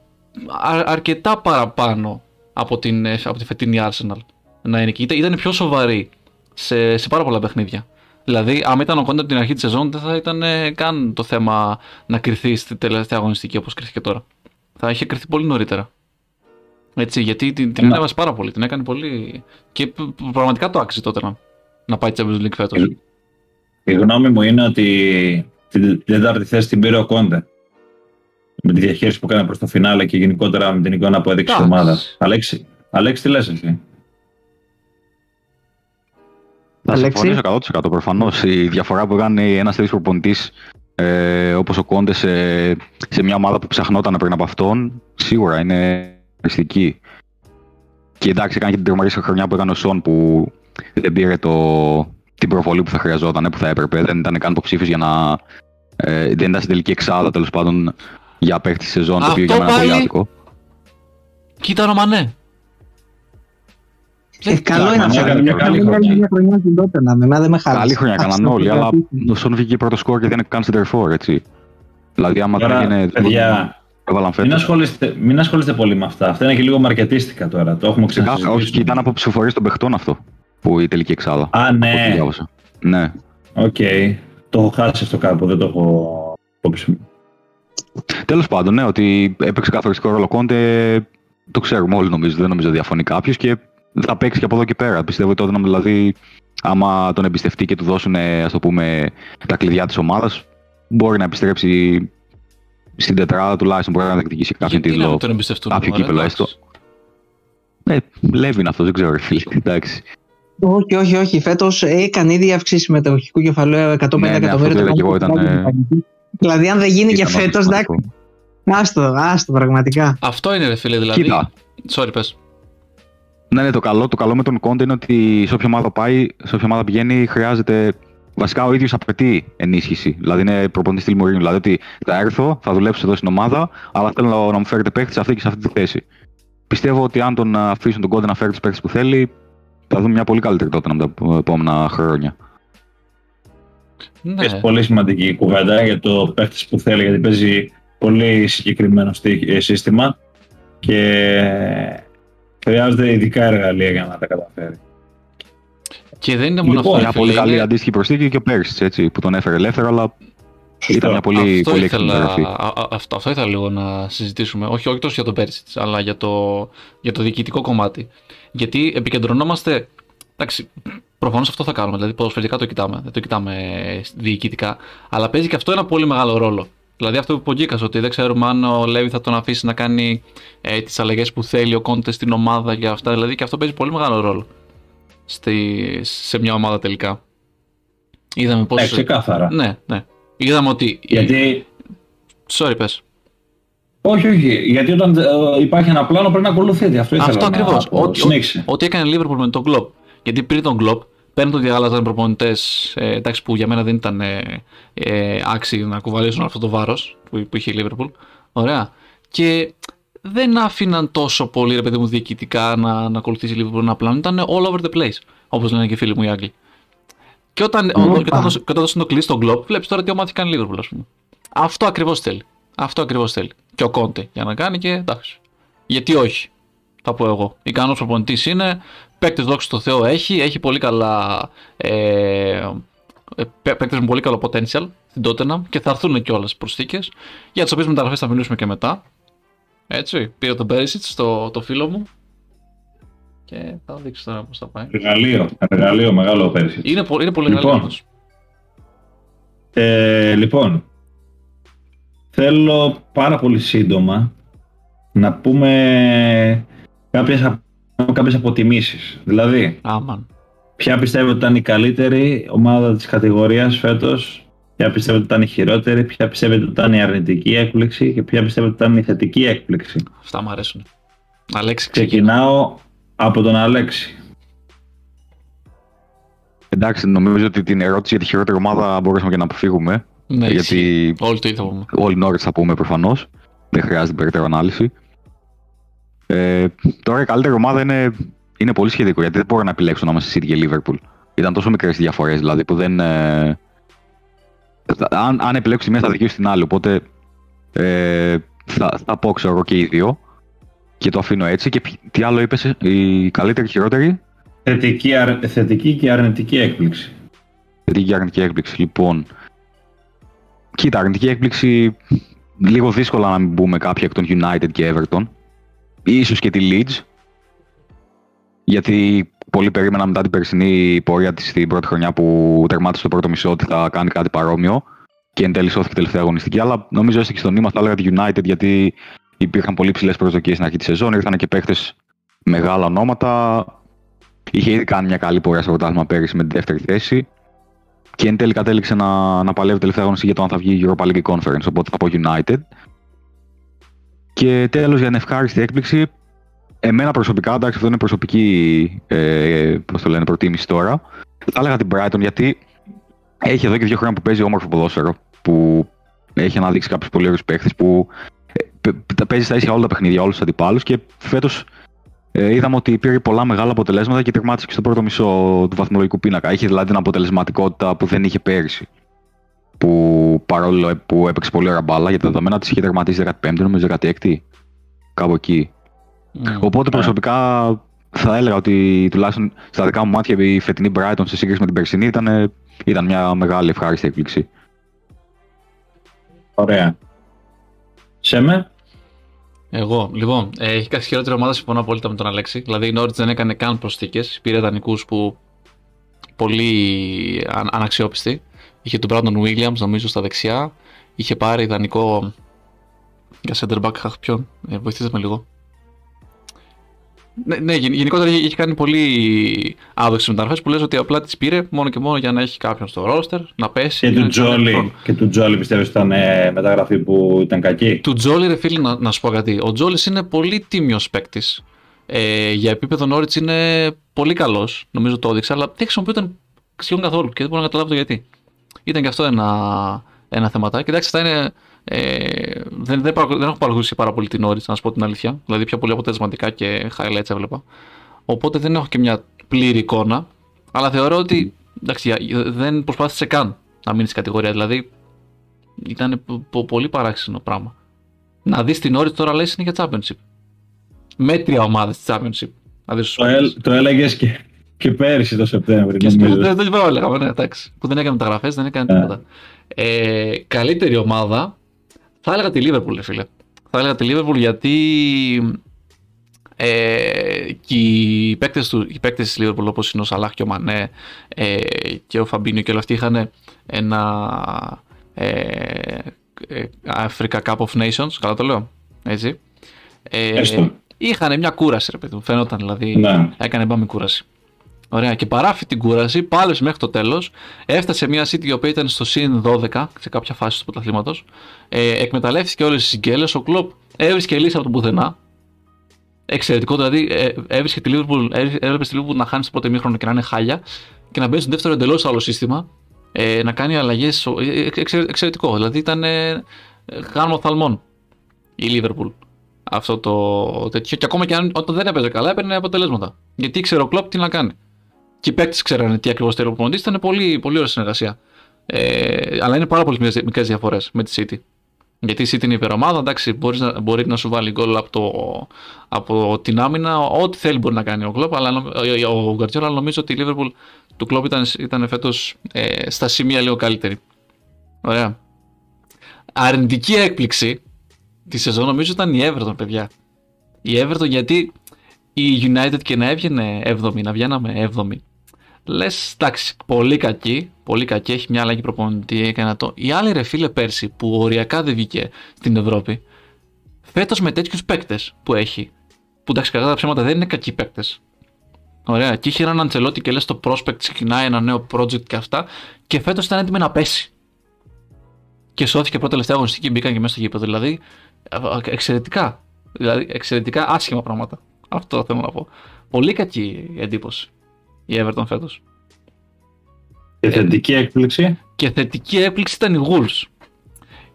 α- αρκετά παραπάνω από, την, ε, από τη φετινή Arsenal να είναι εκεί. Ήταν, ήταν πιο σοβαρή σε, σε πάρα πολλά παιχνίδια. Δηλαδή, αν ήταν ο Κόντε από την αρχή της σεζόν, δεν θα ήταν ε, καν το θέμα να κρυθεί στη τελευταία αγωνιστική όπως κρίθηκε τώρα. Θα είχε κρυθεί πολύ νωρίτερα. Έτσι, γιατί την, την Ναι. ανέβασε πάρα πολύ. Την έκανε πολύ. και π- π- πραγματικά το άξιζε τότε να, να πάει Champions League φέτος. Ε, Η γνώμη μου είναι ότι την τέταρτη θέση την πήρε ο Κόντε. Με τη διαχείριση που έκανε προς το φινάλε και γενικότερα με την εικόνα που έδειξε η Εντάξει. ομάδα. Αλλά έχει, Αλέξη, τι λες εσύ; Θα Αλέξη. συμφωνήσω 100% προφανώς. Η διαφορά που κάνει ένας τέτοιος προπονητής ε, όπως ο Κόντε σε, σε μια ομάδα που ψαχνόταν πριν από αυτόν, σίγουρα είναι μυστική. Και εντάξει, έκανε και την τρομερή χρονιά που έκανε ο Σον που δεν πήρε το, την προβολή που θα χρειαζόταν, που θα έπρεπε. Δεν ήταν καν υποψήφιος για να. Ε, δεν ήταν στην τελική εξάδα τέλος πάντων για παίχτη σεζόν, το οποίο Αυτό για μένα είναι πολύ πάλι- άδικο. Κοίτα ο Μανέ. Ε, καλό είναι Μανέ αυτό. έκανε μια καλή Είχαμε χρονιά. μια χρονιά στην τότε να με, δεν με χάλασε. Καλή χρονιά έκαναν Αυτό όλοι, το αλλά κρατήσω. ο Σον βγήκε πρώτο σκόρ και δεν είναι καν center for, έτσι. Δηλαδή, άμα δεν Τώρα, έγινε. παιδιά, Έβαλαν μην φέτος. ασχολείστε, μην ασχολείστε πολύ με αυτά. Αυτά είναι και λίγο μαρκετίστικα τώρα. Το έχουμε Σιγά, ξανασυζητήσει. όχι, και ήταν από ψηφοφορίες των παιχτών αυτό. Που η τελική εξάδα. Α, Από ό,τι ναι. διάβασα. Ναι. Οκ. Το έχω χάσει αυτό κάπου. Δεν το έχω υπόψη μου. Τέλος πάντων, ναι, ότι έπαιξε καθοριστικό ρόλο Κόντε. Το ξέρουμε όλοι νομίζω. Δεν νομίζω διαφωνεί κάποιος και θα παίξει και από εδώ και πέρα. Πιστεύω ότι τότε δηλαδή, άμα τον εμπιστευτεί και του δώσουν, ας το πούμε, τα κλειδιά της ομάδας, μπορεί να επιστρέψει στην τετράδα τουλάχιστον. Μπορεί να διεκδικήσει κάποιο Γιατί να τίτλο. μην τον εμπιστευτούν. κάποιο ωραία, κύπελο εντάξει. έστω. Ναι, Λέβη είναι αυτό, δεν ξέρω, ρε φίλε. Εντάξει. Όχι, όχι, όχι. Φέτος έκανε ήδη αυξήσεις μετοχικού κεφαλαίου 150 Ναι, ναι, αυτό εκατομμύρια. το είδα και εγώ, ήταν, ε, Δηλαδή, αν δεν γίνει και Ήταν φέτος, όντως εντάξει. Άστο, άστο, πραγματικά. Αυτό είναι ρε φίλε δηλαδή. Κοίτα, Sorry, πες. Ναι, ναι, το καλό, το καλό με τον Κόντε είναι ότι σε όποια ομάδα πάει, σε όποια ομάδα πηγαίνει, χρειάζεται. Βασικά ο ίδιος απαιτεί ενίσχυση. Δηλαδή είναι προπονητής στυλ Μουρίνου. Δηλαδή ότι θα έρθω, θα δουλέψω εδώ στην ομάδα, αλλά θέλω να, να μου φέρετε παίχτη σε αυτή και σε αυτή τη θέση. Πιστεύω ότι αν τον αφήσουν τον Κόντε να φέρει τους παίχτε που θέλει, θα δούμε μια πολύ καλύτερη τότε τα επόμενα χρόνια. Ναι. Έχεις πολύ σημαντική κουβέντα για το παίχτης που θέλει, γιατί παίζει πολύ συγκεκριμένο στή- ε, σύστημα και χρειάζεται ειδικά εργαλεία για να τα καταφέρει. Και δεν είναι μόνο Λοιπόν, αυτό. Μια ρε πολύ φίλε, καλή είναι- αντίστοιχη προσθήκη και ο Πέρσι, έτσι, που τον έφερε ελεύθερα, αλλά ήταν μια πολύ, αυτό, πολύ έξυπνη ήθελα, εγγραφή. α- α- αυτό, αυτό ήθελα λίγο να συζητήσουμε. Όχι, όχι τόσο για τον Πέρσιτ, αλλά για το, για το διοικητικό κομμάτι. Γιατί επικεντρωνόμαστε. Εντάξει, προφανώς αυτό θα κάνουμε. Δηλαδή, ποδοσφαιρικά το κοιτάμε. Δεν το κοιτάμε διοικητικά. Αλλά παίζει και αυτό ένα πολύ μεγάλο ρόλο. Δηλαδή, αυτό που είπε ο Γκίκας, ότι δεν ξέρουμε αν ο Λέβη θα τον αφήσει να κάνει ε, τις αλλαγές που θέλει ο Κόντε στην ομάδα και αυτά. Δηλαδή, και αυτό παίζει πολύ μεγάλο ρόλο στη, σε μια ομάδα τελικά. Είδαμε πώ. Ναι, ξεκάθαρα. Ναι, ναι. Είδαμε ότι. Γιατί, Sorry, πες. Όχι, όχι, γιατί όταν ε, υπάρχει ένα πλάνο πρέπει να ακολουθείται. Αυτό ήθελα Αυτό να ακριβώς. πω. Ό,τι, Συνέχισε. ό,τι έκανε η Liverpool με τον Klopp. Γιατί πριν τον Klopp, παίρνουν τον διαγάλαζαν προπονητές ε, εντάξει, που για μένα δεν ήταν ε, ε, άξιοι να κουβαλήσουν αυτό το βάρος που, που είχε η Liverpool. Ωραία. Και δεν άφηναν τόσο πολύ, ρε παιδί μου, διοικητικά να, να ακολουθήσει η Liverpool ένα πλάνο. Ήταν all over the place, όπως λένε και οι φίλοι μου οι Άγγλοι. Και όταν, Όπα. και όταν, δώσει- και όταν δώσει το κλειδί στον Klopp, βλέπεις τώρα τι ομάδα έχει κάνει η Liverpool, ας πούμε. Αυτό ακριβώς θέλει. Αυτό ακριβώς θέλει. Και ο Κόντε για να κάνει και εντάξει. Γιατί όχι, θα πω εγώ. Ικανός προπονητής είναι, παίκτες δόξα τω Θεώ έχει, έχει πολύ καλά. Ε, παίκτες με πολύ καλό potential στην Tottenham και θα έρθουν κιόλας προσθήκες για τις οποίες μεταγραφές θα μιλήσουμε και μετά. Έτσι, πήρε τον Πέρισιτ στο το φίλο μου και θα δείξω τώρα πώς θα πάει. Εργαλείο, εργαλείο μεγάλο πέρσι. Είναι, πο- είναι πολύ Λοιπόν. μεγάλο. αυτός. Ε, λοιπόν, θέλω πάρα πολύ σύντομα να πούμε κάποιες, α- κάποιες αποτιμήσεις. Δηλαδή, Άμαν. ποια πιστεύετε ότι ήταν η καλύτερη ομάδα της κατηγορίας φέτος, ποια πιστεύετε ότι ήταν η χειρότερη, ποια πιστεύετε ότι ήταν η αρνητική έκπληξη και ποια πιστεύετε ότι ήταν η θετική έκπληξη. Αυτά μου αρέσουν. Αλέξη, ξεκινά. Ξεκινάω από τον Αλέξη. Εντάξει, νομίζω ότι την ερώτηση για τη χειρότερη ομάδα μπορούσαμε και να αποφύγουμε. Ναι, ισχύει. γιατί Όλοι το είδαμε. όλοι Norwich θα πούμε προφανώς. Δεν χρειάζεται περαιτέρω ανάλυση. Ε, τώρα η καλύτερη ομάδα είναι, είναι πολύ σχετικό γιατί δεν μπορώ να επιλέξω να είμαστε City και Liverpool. Ήταν τόσο μικρές οι διαφορές δηλαδή που δεν. Ε, θα- αν, αν επιλέξω τη μία θα δικαιώσει την άλλη. Οπότε ε, θα, θα πω ξέρω εγώ και οι δύο. Και το αφήνω έτσι. Και ποι- τι άλλο είπες, η καλύτερη, χειρότερη; Θετική, αρ- θετική και αρνητική έκπληξη. Θετική και αρνητική έκπληξη. Λοιπόν, κοίτα, αρνητική έκπληξη λίγο δύσκολα να μην πούμε κάποια εκ των United και Everton. Ίσως και τη Leeds. Γιατί πολλοί περίμεναν μετά την περσινή πορεία της στην πρώτη χρονιά που τερμάτισε το πρώτο μισό ότι θα κάνει κάτι παρόμοιο και εν τέλει σώθηκε τελευταία αγωνιστική. Αλλά νομίζω έστω και στο νήμα θα έλεγα τη United γιατί υπήρχαν πολύ ψηλές προσδοκίες στην αρχή της σεζόν. Ήρθαν και παίχτε μεγάλα ονόματα. Είχε ήδη κάνει μια καλή πορεία στο πρωτάθλημα πέρυσι με τη δεύτερη θέση. Και εν τέλει κατέληξε να, να παλεύει τελευταία αγωνιστή για το αν θα βγει η Europa League Conference, οπότε θα πω United. Και τέλος για την ευχάριστη έκπληξη, εμένα προσωπικά, εντάξει αυτό είναι προσωπική ε, πώς το λένε, προτίμηση τώρα, θα έλεγα την Brighton γιατί έχει εδώ και δύο χρόνια που παίζει όμορφο ποδόσφαιρο, που έχει αναδείξει κάποιους πολύ ωραίους παίχτε που ε, παίζει στα ίσια όλα τα παιχνίδια, όλους τους αντιπάλους και φέτος ε, είδαμε ότι πήρε πολλά μεγάλα αποτελέσματα και τερμάτισε και στο πρώτο μισό του βαθμολογικού πίνακα. Είχε δηλαδή την αποτελεσματικότητα που δεν είχε πέρυσι. Που παρόλο που έπαιξε πολύ ωραία μπάλα, για τα δεδομένα της είχε τερματίσει 15η, νομίζω 16η. Κάπου εκεί. Mm. Οπότε προσωπικά θα έλεγα ότι τουλάχιστον στα δικά μου μάτια η φετινή Brighton σε σύγκριση με την περσινή ήταν, ήταν μια μεγάλη ευχάριστη έκπληξη. Ωραία. Σέμε. Εγώ, λοιπόν, ε, έχει κάτι χειρότερη ομάδα, συμφωνώ απόλυτα με τον Αλέξη. Δηλαδή η Νόριτ δεν έκανε καν προσθήκες. Πήρε δανεικούς που πολύ αν, αναξιόπιστοι. Είχε τον Brandon Williams, νομίζω, στα δεξιά. Είχε πάρει δανεικό για center back ποιον. Ε, βοηθήστε με λίγο. Ναι, ναι, γενικότερα έχει κάνει πολύ άδοξες μεταγραφές που λες ότι απλά τις πήρε μόνο και μόνο για να έχει κάποιον στο ρόστερ, να πέσει. Και του Τζόλι, και του Τζόλι πιστεύεις ότι ήταν ε, μεταγραφή που ήταν κακή; Του Τζόλι, ρε φίλε, να, να σου πω κάτι. Ο Τζόλις είναι πολύ τίμιος παίκτης. Ε, για επίπεδο Νόριτς είναι πολύ καλός, νομίζω το έδειξε, αλλά δεν χρησιμοποιούταν σχεδόν καθόλου και δεν μπορώ να καταλάβω το γιατί. Ήταν και αυτό ένα, ένα θεματάκι. Εντάξει, θα είναι ε, δεν, δεν, δεν έχω παρακολουθήσει πάρα πολύ την όρη, να σου πω την αλήθεια. Δηλαδή, πιο πολύ αποτελεσματικά και highlights έβλεπα. Οπότε δεν έχω και μια πλήρη εικόνα. Αλλά θεωρώ ότι εντάξει, δεν προσπάθησε καν να μείνει στην κατηγορία. Δηλαδή, ήταν πολύ παράξενο πράγμα. Να δει την όρη τώρα λέει είναι για Championship. Μέτρια ομάδα στη Championship. το, έλ, το έλεγε και, και πέρυσι το Σεπτέμβριο. Και δεν το έλεγα, ναι, εντάξει. Που δεν έκανε μεταγραφέ, δεν έκανε yeah. τίποτα. Ε, καλύτερη ομάδα θα έλεγα τη Liverpool, φίλε. Θα έλεγα τη Liverpool γιατί ε, και οι παίκτες, του, οι παίκτες της Liverpool όπως είναι ο Σαλάχ και ο Μανέ ε, και ο Φαμπίνιο και όλα αυτοί είχαν ένα ε, ε, Africa Cup of Nations, καλά το λέω, έτσι. Ε, είχαν μια κούραση ρε παιδί μου, φαίνονταν δηλαδή, ναι. έκανε πάμε κούραση. Ωραία. Και παράφει την κούραση, πάλεψε μέχρι το τέλος. Έφτασε μια City η οποία ήταν στο συν 12 σε κάποια φάση του πρωταθλήματος. Ε, εκμεταλλεύτηκε όλες τις συγκέλες. Ο Κλοπ έβρισκε λύση από τον πουθενά. Εξαιρετικό, δηλαδή ε, έβρισκε τη Liverpool, έβλεπε τη Liverpool να χάνει στο πρώτο μήχρονο και να είναι χάλια και να μπαίνει στο δεύτερο εντελώς άλλο σύστημα. Ε, να κάνει αλλαγές. Ε, εξαιρετικό. Δηλαδή ήταν ε, γάμο θαλμών η Liverpool αυτό το τέτοιο. Και ακόμα και αν, όταν δεν έπαιζε καλά, έπαιρνε αποτελέσματα. Γιατί ήξερε ο Κλοπ τι να κάνει και οι παίκτες ξέρανε τι ακριβώς θέλει ο προπονητής. Ήταν πολύ, πολύ ωραία συνεργασία. Ε, αλλά είναι πάρα πολύ μικρές διαφορές με τη City. Γιατί η City είναι υπερομάδα, εντάξει, μπορείς να, μπορεί να σου βάλει γκολ από, το, από την άμυνα, ό,τι θέλει μπορεί να κάνει ο Κλόπ, αλλά ο Γκαρτιόλα νομίζω ότι η Liverpool του Κλόπ ήταν, ήταν φέτος ε, στα σημεία λίγο καλύτερη. Ωραία. Αρνητική έκπληξη τη σεζόν νομίζω ήταν η Everton, παιδιά. Η Everton γιατί η United και να έβγαινε 7η, να βγαίναμε 7η λες, εντάξει, πολύ κακή, πολύ κακή, έχει μια αλλαγή προπονητή, έκανε το. Οι άλλοι ρε φίλε πέρσι που οριακά δεν βγήκε στην Ευρώπη, φέτος με τέτοιους παίκτες που έχει, που εντάξει, κατά τα ψέματα δεν είναι κακοί παίκτες. Ωραία, και είχε έναν Αντσελότη και λες το prospect ξεκινάει ένα νέο project και αυτά, και φέτος ήταν έτοιμο να πέσει. Και σώθηκε πρώτα τελευταία αγωνιστική και μπήκαν και μέσα στο γήπεδο. Δηλαδή, εξαιρετικά. Δηλαδή, εξαιρετικά άσχημα πράγματα. Αυτό θέλω να πω. Πολύ κακή εντύπωση η Everton φέτος. Και θετική έκπληξη. Και θετική έκπληξη ήταν η Wolves.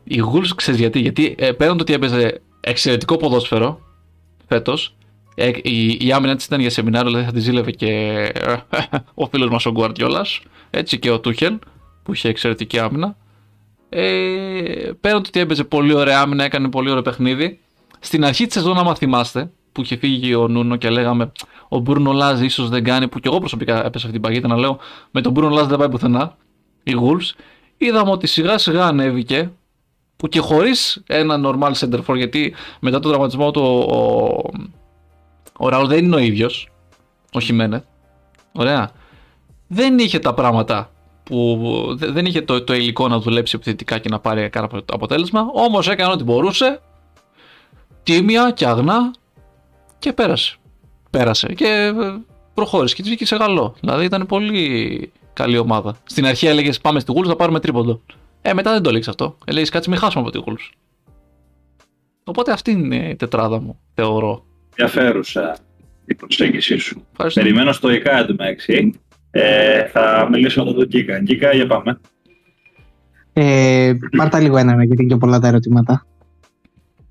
Η Wolves ξέρεις γιατί. Γιατί ε, πέραν το ότι έπαιζε εξαιρετικό ποδόσφαιρο φέτος, ε, η, η άμυνα της ήταν για σεμινάριο, δηλαδή θα τη ζήλευε και ε, ο φίλος μας ο Γκουαρτιόλα, έτσι και ο Τούχελ, που είχε εξαιρετική άμυνα. Ε, πέραν το ότι έπαιζε πολύ ωραία άμυνα, έκανε πολύ ωραίο παιχνίδι. Στην αρχή της σεζόν, άμα θυμάστε, που είχε φύγει ο Νούνο και λέγαμε ο Μπρούνο Λάζ ίσως δεν κάνει, που και εγώ προσωπικά έπεσα αυτή την παγίδα να λέω με τον Μπρούνο Λάζ δεν πάει πουθενά. Οι Wolves. Είδαμε ότι σιγά σιγά ανέβηκε που και χωρίς ένα normal center for γιατί μετά τον τραυματισμό του ο, ο Ραούλ δεν είναι ο ίδιος. Ο Χιμένεθ. Ωραία. Δεν είχε τα πράγματα που δεν είχε το, το υλικό να δουλέψει επιθετικά και να πάρει κάποιο αποτέλεσμα. Όμως έκανε ό,τι μπορούσε. Τίμια και αγνά και πέρασε. πέρασε και ε, προχώρησε και της βγήκε σε γαλλό. Δηλαδή ήταν πολύ καλή ομάδα. Στην αρχή έλεγες Πάμε στη Γούλου, θα πάρουμε τρίποντο. Ε, μετά δεν το έλεγες αυτό. Έλεγες Κάτσε, μην χάσουμε από τη Γούλου. Οπότε αυτή είναι η τετράδα μου, θεωρώ. Ενδιαφέρουσα η προσέγγιση σου. Ευχαριστώ. Περιμένω στο ΙΚΑ εντωμεταξύ. Ε, θα μιλήσω με τον Κίκα. Κίκα, για πάμε. Ε, πάρτα λίγο ένα γιατί είναι και πολλά τα ερωτήματα.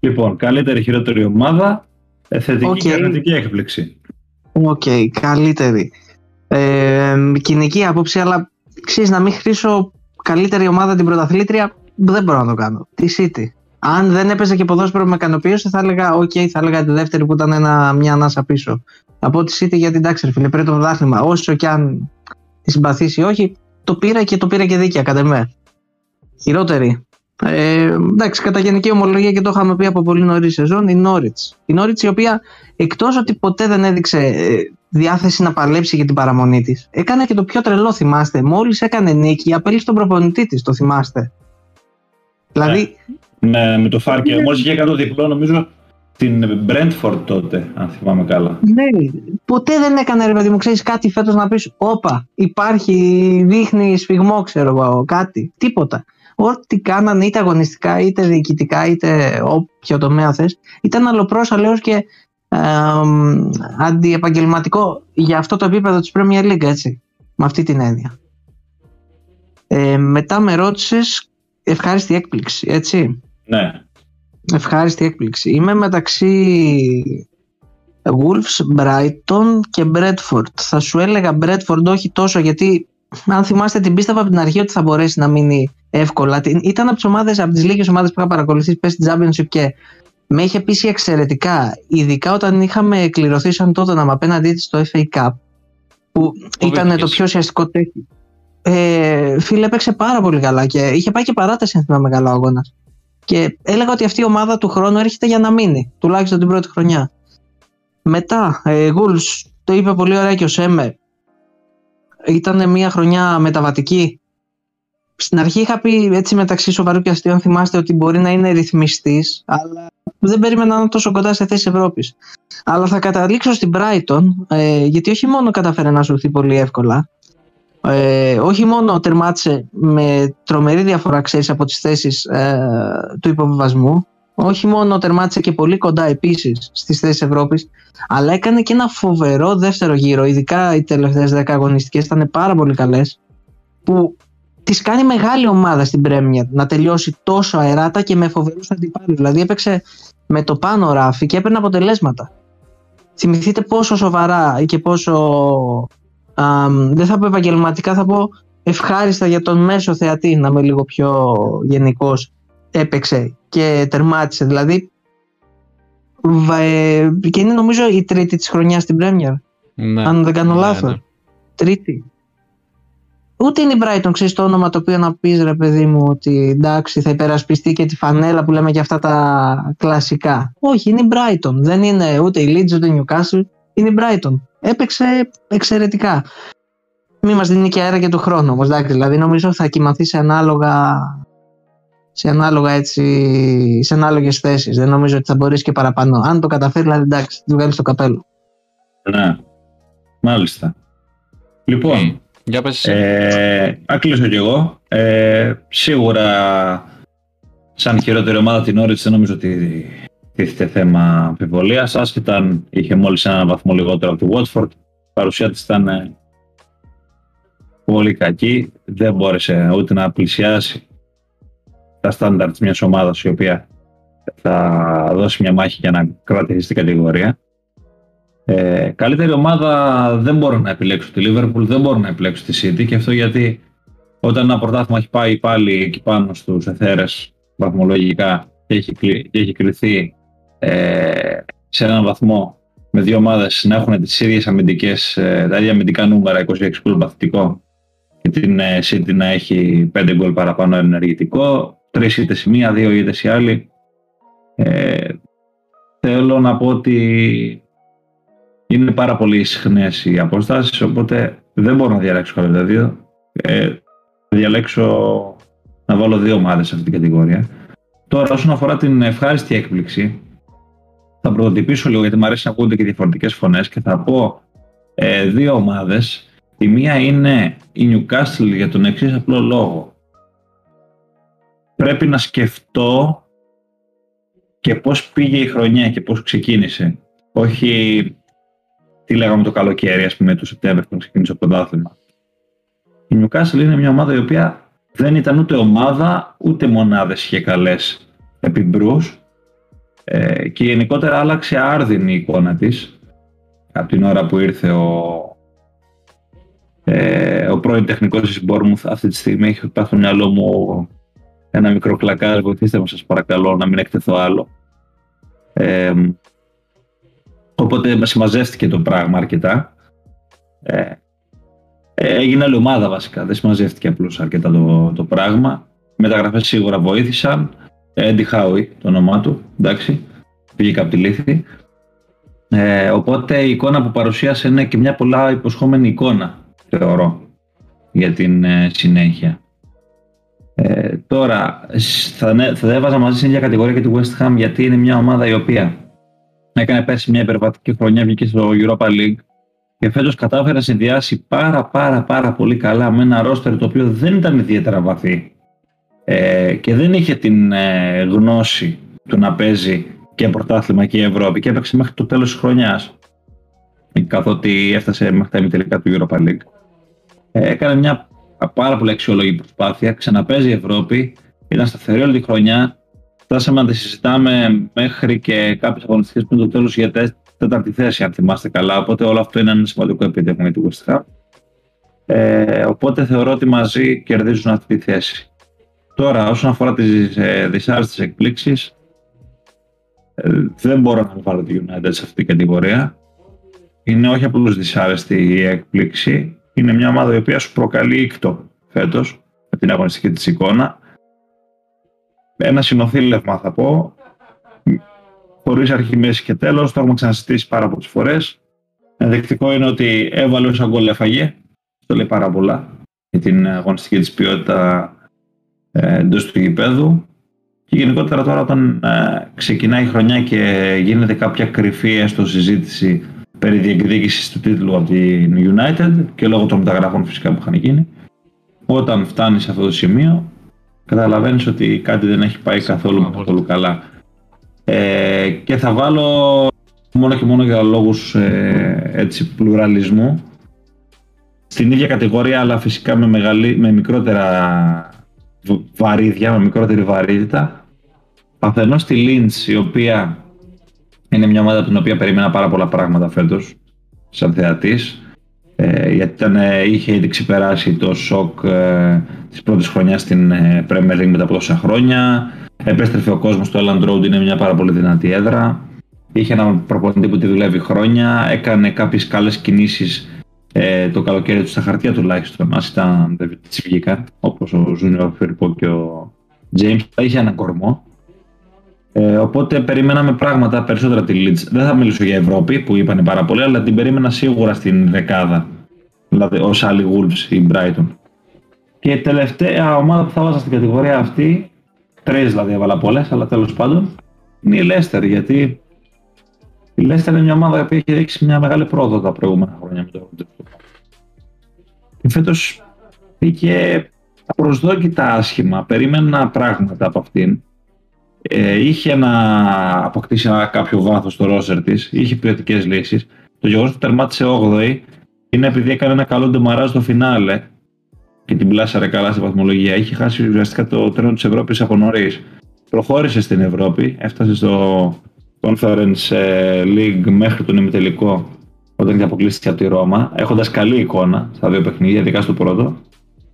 Λοιπόν, καλύτερη χειρότερη ομάδα. Ε, θετική Οκ. και αρνητική έκπληξη. Οκ, καλύτερη. Ε, κοινική άποψη, αλλά ξέρεις να μην χρίσω καλύτερη ομάδα την πρωταθλήτρια, δεν μπορώ να το κάνω. Τη City. Αν δεν έπαιζε και ποδόσφαιρο με ικανοποίηση, θα έλεγα, οκ, θα έλεγα τη δεύτερη που ήταν ένα, μια ανάσα πίσω. Από τη City γιατί εντάξει, ρε φίλε, πρέπει το πρωτάθλημα. Όσο και αν τη συμπαθήσει ή όχι, το πήρα και το πήρα και δίκαια, κατά με. Χειρότερη. Ε, εντάξει, κατά γενική ομολογία και το είχαμε πει από πολύ νωρίς σεζόν, η Norwich. Η Norwich η οποία εκτός ότι ποτέ δεν έδειξε ε, διάθεση να παλέψει για την παραμονή της, έκανε και το πιο τρελό, θυμάστε. Μόλις έκανε νίκη, απέλησε τον προπονητή της, το θυμάστε. Δηλαδή, Ναι, με το Φάρκε. Μόλις είχε κάνει το διπλό, νομίζω την Brentford τότε, αν θυμάμαι καλά. ναι, ποτέ δεν έκανε ρε παιδί μου, ξέρεις κάτι φέτος να πεις: Όπα, υπάρχει, δείχνει σφιγμό, ξέρω εγώ, κάτι. Τίποτα. Ό,τι κάνανε είτε αγωνιστικά, είτε διοικητικά, είτε όποιο τομέα θες, ήταν αλλοπρόσαλέο και ε, αντιεπαγγελματικό για αυτό το επίπεδο της Premier League, έτσι. Με αυτή την έννοια. Ε, μετά με ρώτησες ευχάριστη έκπληξη, έτσι. Ναι. Ευχάριστη έκπληξη. Είμαι μεταξύ Wolves, Brighton και Bradford. Θα σου έλεγα Bradford όχι τόσο γιατί αν θυμάστε την πίστευα από την αρχή ότι θα μπορέσει να μείνει εύκολα. Την- Ήταν από τις ομάδες, από τις λίγες ομάδες που είχα παρακολουθήσει πέσει στην Championship και με είχε πείσει εξαιρετικά. Ειδικά όταν είχαμε κληρωθεί σαν τότε να απέναντί της στο FA Cup που ήταν βγήκες. το πιο ουσιαστικό τέτοιο. Ε, φίλε, έπαιξε πάρα πολύ καλά και είχε πάει και παράταση, αν θυμάμαι καλά, ο αγώνας. Και έλεγα ότι αυτή η ομάδα του χρόνου έρχεται για να μείνει, τουλάχιστον την πρώτη χρονιά. Μετά, ε, Wolves, το είπε πολύ ωραία και ο Σέμε, ήταν μια χρονιά μεταβατική. Στην αρχή είχα πει έτσι μεταξύ σοβαρού και αστείων, θυμάστε ότι μπορεί να είναι ρυθμιστής, αλλά δεν περίμενα να είναι τόσο κοντά σε θέση Ευρώπης. Αλλά θα καταλήξω στην Brighton, ε, γιατί όχι μόνο κατάφερε να σωθεί πολύ εύκολα, ε, όχι μόνο τερμάτισε με τρομερή διαφορά, ξέρεις, από τις θέσεις ε, του υποβιβασμού, όχι μόνο τερμάτισε και πολύ κοντά επίσης στις θέσεις Ευρώπης, αλλά έκανε και ένα φοβερό δεύτερο γύρο, ειδικά οι τελευταίες 10 αγωνιστικές ήταν πάρα πολύ καλές, που τις κάνει μεγάλη ομάδα στην Πρέμια να τελειώσει τόσο αεράτα και με φοβερούς αντιπάλους. Δηλαδή έπαιξε με το πάνω ράφι και έπαιρνε αποτελέσματα. Θυμηθείτε πόσο σοβαρά και πόσο αμ, δεν θα πω επαγγελματικά, θα πω ευχάριστα για τον μέσο θεατή, να είμαι λίγο πιο γενικός, έπαιξε και τερμάτισε. Δηλαδή, βα- ε, και είναι νομίζω η τρίτη της χρονιάς στην Premier, Ναι. αν δεν κάνω Ναι, λάθος. ναι. Τρίτη. Ούτε είναι η Brighton, ξέρεις το όνομα το οποίο να πεις ρε παιδί μου ότι εντάξει θα υπερασπιστεί και τη φανέλα που λέμε και αυτά τα κλασικά. Όχι, είναι η Brighton. Δεν είναι ούτε η Leeds ούτε η Newcastle. Είναι η Brighton. Έπαιξε εξαιρετικά. Μη μας δίνει και αέρα και του χρόνου όμως, εντάξει. Δηλαδή νομίζω θα κοιμαθεί σε ανάλογα σε ανάλογα έτσι, σε ανάλογες θέσεις. Δεν νομίζω ότι θα μπορείς και παραπάνω. Αν το καταφέρει, δηλαδή εντάξει, του βγάλεις το καπέλο. Ναι. Μάλιστα. Λοιπόν, Ε, Για πες εσύ. ε, να κλείσω κι εγώ. Ε, σίγουρα, σαν χειρότερη ομάδα την Όριτς δεν νομίζω ότι τίθεται θέμα αμφιβολίας. Άσχετα αν είχε μόλις ένα βαθμό λιγότερο από τη Watford, η παρουσία της ήταν ε, πολύ κακή. Δεν μπόρεσε ούτε να πλησιάσει τα στάνταρτ μιας ομάδας η οποία θα δώσει μια μάχη για να κρατήσει στην κατηγορία. Ε, καλύτερη ομάδα δεν μπορώ να επιλέξω τη Liverpool, δεν μπορώ να επιλέξω τη City και αυτό γιατί όταν ένα πρωτάθλημα έχει πάει πάλι εκεί πάνω στους εθέρες βαθμολογικά και έχει, κλει- και έχει κρυθεί ε, σε έναν βαθμό με δύο ομάδες να έχουν τις ίδιες αμυντικές, ε, τα ίδια αμυντικά νούμερα, 26 γκολ παθητικό και την ε, City να έχει 5 γκολ παραπάνω ενεργητικό, τρεις ήττες η μία, δύο ήττες η άλλη. Ε, θέλω να πω ότι είναι πάρα πολύ συχνές οι αποστάσεις, οπότε δεν μπορώ να διαλέξω κάποιο από τα δύο. Ε, θα διαλέξω να βάλω δύο ομάδες σε αυτή την κατηγορία. Τώρα, όσον αφορά την ευχάριστη έκπληξη, θα πρωτοτυπήσω λίγο γιατί μου αρέσει να ακούγονται και διαφορετικές φωνές και θα πω ε, δύο ομάδες. Η μία είναι η Newcastle για τον εξής απλό λόγο. Πρέπει να σκεφτώ και πώς πήγε η χρονιά και πώς ξεκίνησε. Όχι τι λέγαμε το καλοκαίρι, ας πούμε, το Σεπτέμβριο που ξεκίνησε το πρωτάθλημα. Η Newcastle είναι μια ομάδα η οποία δεν ήταν ούτε ομάδα, ούτε μονάδες είχε καλές επιμπρούς ε, και γενικότερα άλλαξε άρδινη η εικόνα της από την ώρα που ήρθε ο, ε, ο πρώην τεχνικός της Bournemouth αυτή τη στιγμή έχει πάει στο μυαλό μου ένα μικρό κλακάρ, βοηθήστε με σας παρακαλώ να μην εκτεθώ άλλο. Ε, οπότε συμμαζεύτηκε το πράγμα αρκετά. Ε, έγινε άλλη ομάδα βασικά, δεν συμμαζεύτηκε απλώς αρκετά το, το πράγμα. Μεταγραφές σίγουρα βοήθησαν. Έντι Χάουι το όνομά του, εντάξει, πήγε από τη λύθη. Ε, οπότε η εικόνα που παρουσίασε είναι και μια πολλά υποσχόμενη εικόνα, θεωρώ, για την ε, συνέχεια. Ε, τώρα, θα, θα έβαζα μαζί σε μια κατηγορία και τη West Ham γιατί είναι μια ομάδα η οποία έκανε πέρσι μια υπερβατική χρονιά, βγήκε στο Europa League και φέτος κατάφερε να συνδυάσει πάρα πάρα πάρα πολύ καλά με ένα ρόστερ το οποίο δεν ήταν ιδιαίτερα βαθύ ε, και δεν είχε την ε, γνώση του να παίζει και πρωτάθλημα και Ευρώπη και έπαιξε μέχρι το τέλος της χρονιάς καθότι έφτασε μέχρι τα ημιτελικά του Europa League. Ε, έκανε μια πάρα πολύ αξιόλογη προσπάθεια, ξαναπέζει η Ευρώπη, ήταν σταθερή όλη τη χρονιά, φτάσαμε να τη συζητάμε μέχρι και κάποιες αγωνιστικές πριν το τέλος για τέταρτη θέση, αν θυμάστε καλά, οπότε όλο αυτό είναι ένα σημαντικό επίτευγμα για την West Ham. Ε, οπότε θεωρώ ότι μαζί κερδίζουν αυτή τη θέση. Τώρα, όσον αφορά τις ε, δυσάρεστες εκπλήξεις, ε, δεν μπορώ να βάλω τη United σε αυτή την κατηγορία. Είναι όχι απλώς δυσάρεστη η έκπληξη, είναι μια ομάδα η οποία σου προκαλεί ήκτο φέτος με την αγωνιστική της εικόνα. Ένα συνοθήλευμα θα πω, χωρίς αρχή, μέση και τέλος, το έχουμε ξανασυστήσει πάρα πολλές φορές. Ενδεικτικό είναι ότι έβαλε όσα γκολ έφαγε, το λέει πάρα πολλά για την αγωνιστική της ποιότητα ε, εντός του γηπέδου. Και γενικότερα τώρα όταν ε, ξεκινάει η χρονιά και γίνεται κάποια κρυφή έστω συζήτηση περί διεκδίκησης του τίτλου από την United και λόγω των μεταγραφών φυσικά που είχαν γίνει, όταν φτάνει σε αυτό το σημείο καταλαβαίνεις ότι κάτι δεν έχει πάει καθόλου, καθόλου καλά. Ε, και θα βάλω μόνο και μόνο για λόγους ε, έτσι, πλουραλισμού στην ίδια κατηγορία αλλά φυσικά με, μεγαλή, με μικρότερα βαρύδια, με μικρότερη βαρύτητα. Αφενός τη Lynch, η οποία είναι μια ομάδα από την οποία περίμενα πάρα πολλά πράγματα φέτος, σαν θεατής. Ε, γιατί ήταν, ε, είχε ήδη ξεπεράσει το σοκ ε, της πρώτης χρονιάς στην ε, Premier League μετά από τόσα χρόνια. Επέστρεφε ο κόσμος στο Elland Road, είναι μια πάρα πολύ δυνατή έδρα. Είχε έναν προπονητή που τη δουλεύει χρόνια, έκανε κάποιες καλές κινήσεις ε, το καλοκαίρι του στα χαρτιά τουλάχιστον, ας ήταν δεν τις βγήκαν, όπως ο Ζούνιο Φιρπό και ο James, είχε έναν κορμό. Ε, οπότε περιμέναμε πράγματα περισσότερα τη Leeds. Δεν θα μιλήσω για Ευρώπη που είπαν πάρα πολύ, αλλά την περίμενα σίγουρα στην δεκάδα. Δηλαδή ο Σάλι Wolves ή Brighton. Και η τελευταία ομάδα που θα βάζα στην κατηγορία αυτή, τρεις δηλαδή έβαλα πολλές, αλλά τέλος πάντων, είναι η Leicester. Γιατί η Leicester είναι μια ομάδα που έχει δείξει μια μεγάλη πρόοδο τα προηγούμενα χρόνια με το Και φέτος πήγε απροσδόκητα άσχημα. Περίμενα πράγματα από αυτήν. Ε, είχε να αποκτήσει ένα κάποιο βάθος στο ρόσερ της, είχε ποιοτικές λύσεις. Το γεγονός που τερμάτισε 8η είναι επειδή έκανε ένα καλό ντεμαράζ στο φινάλε και την πλάσαρε καλά στη βαθμολογία. Είχε χάσει ουσιαστικά το τρένο της Ευρώπης από νωρίς. Προχώρησε στην Ευρώπη, έφτασε στο Conference ε, League μέχρι τον ημιτελικό όταν είχε αποκλείστηκε από τη Ρώμα, έχοντας καλή εικόνα στα δύο παιχνίδια, ειδικά στο πρώτο.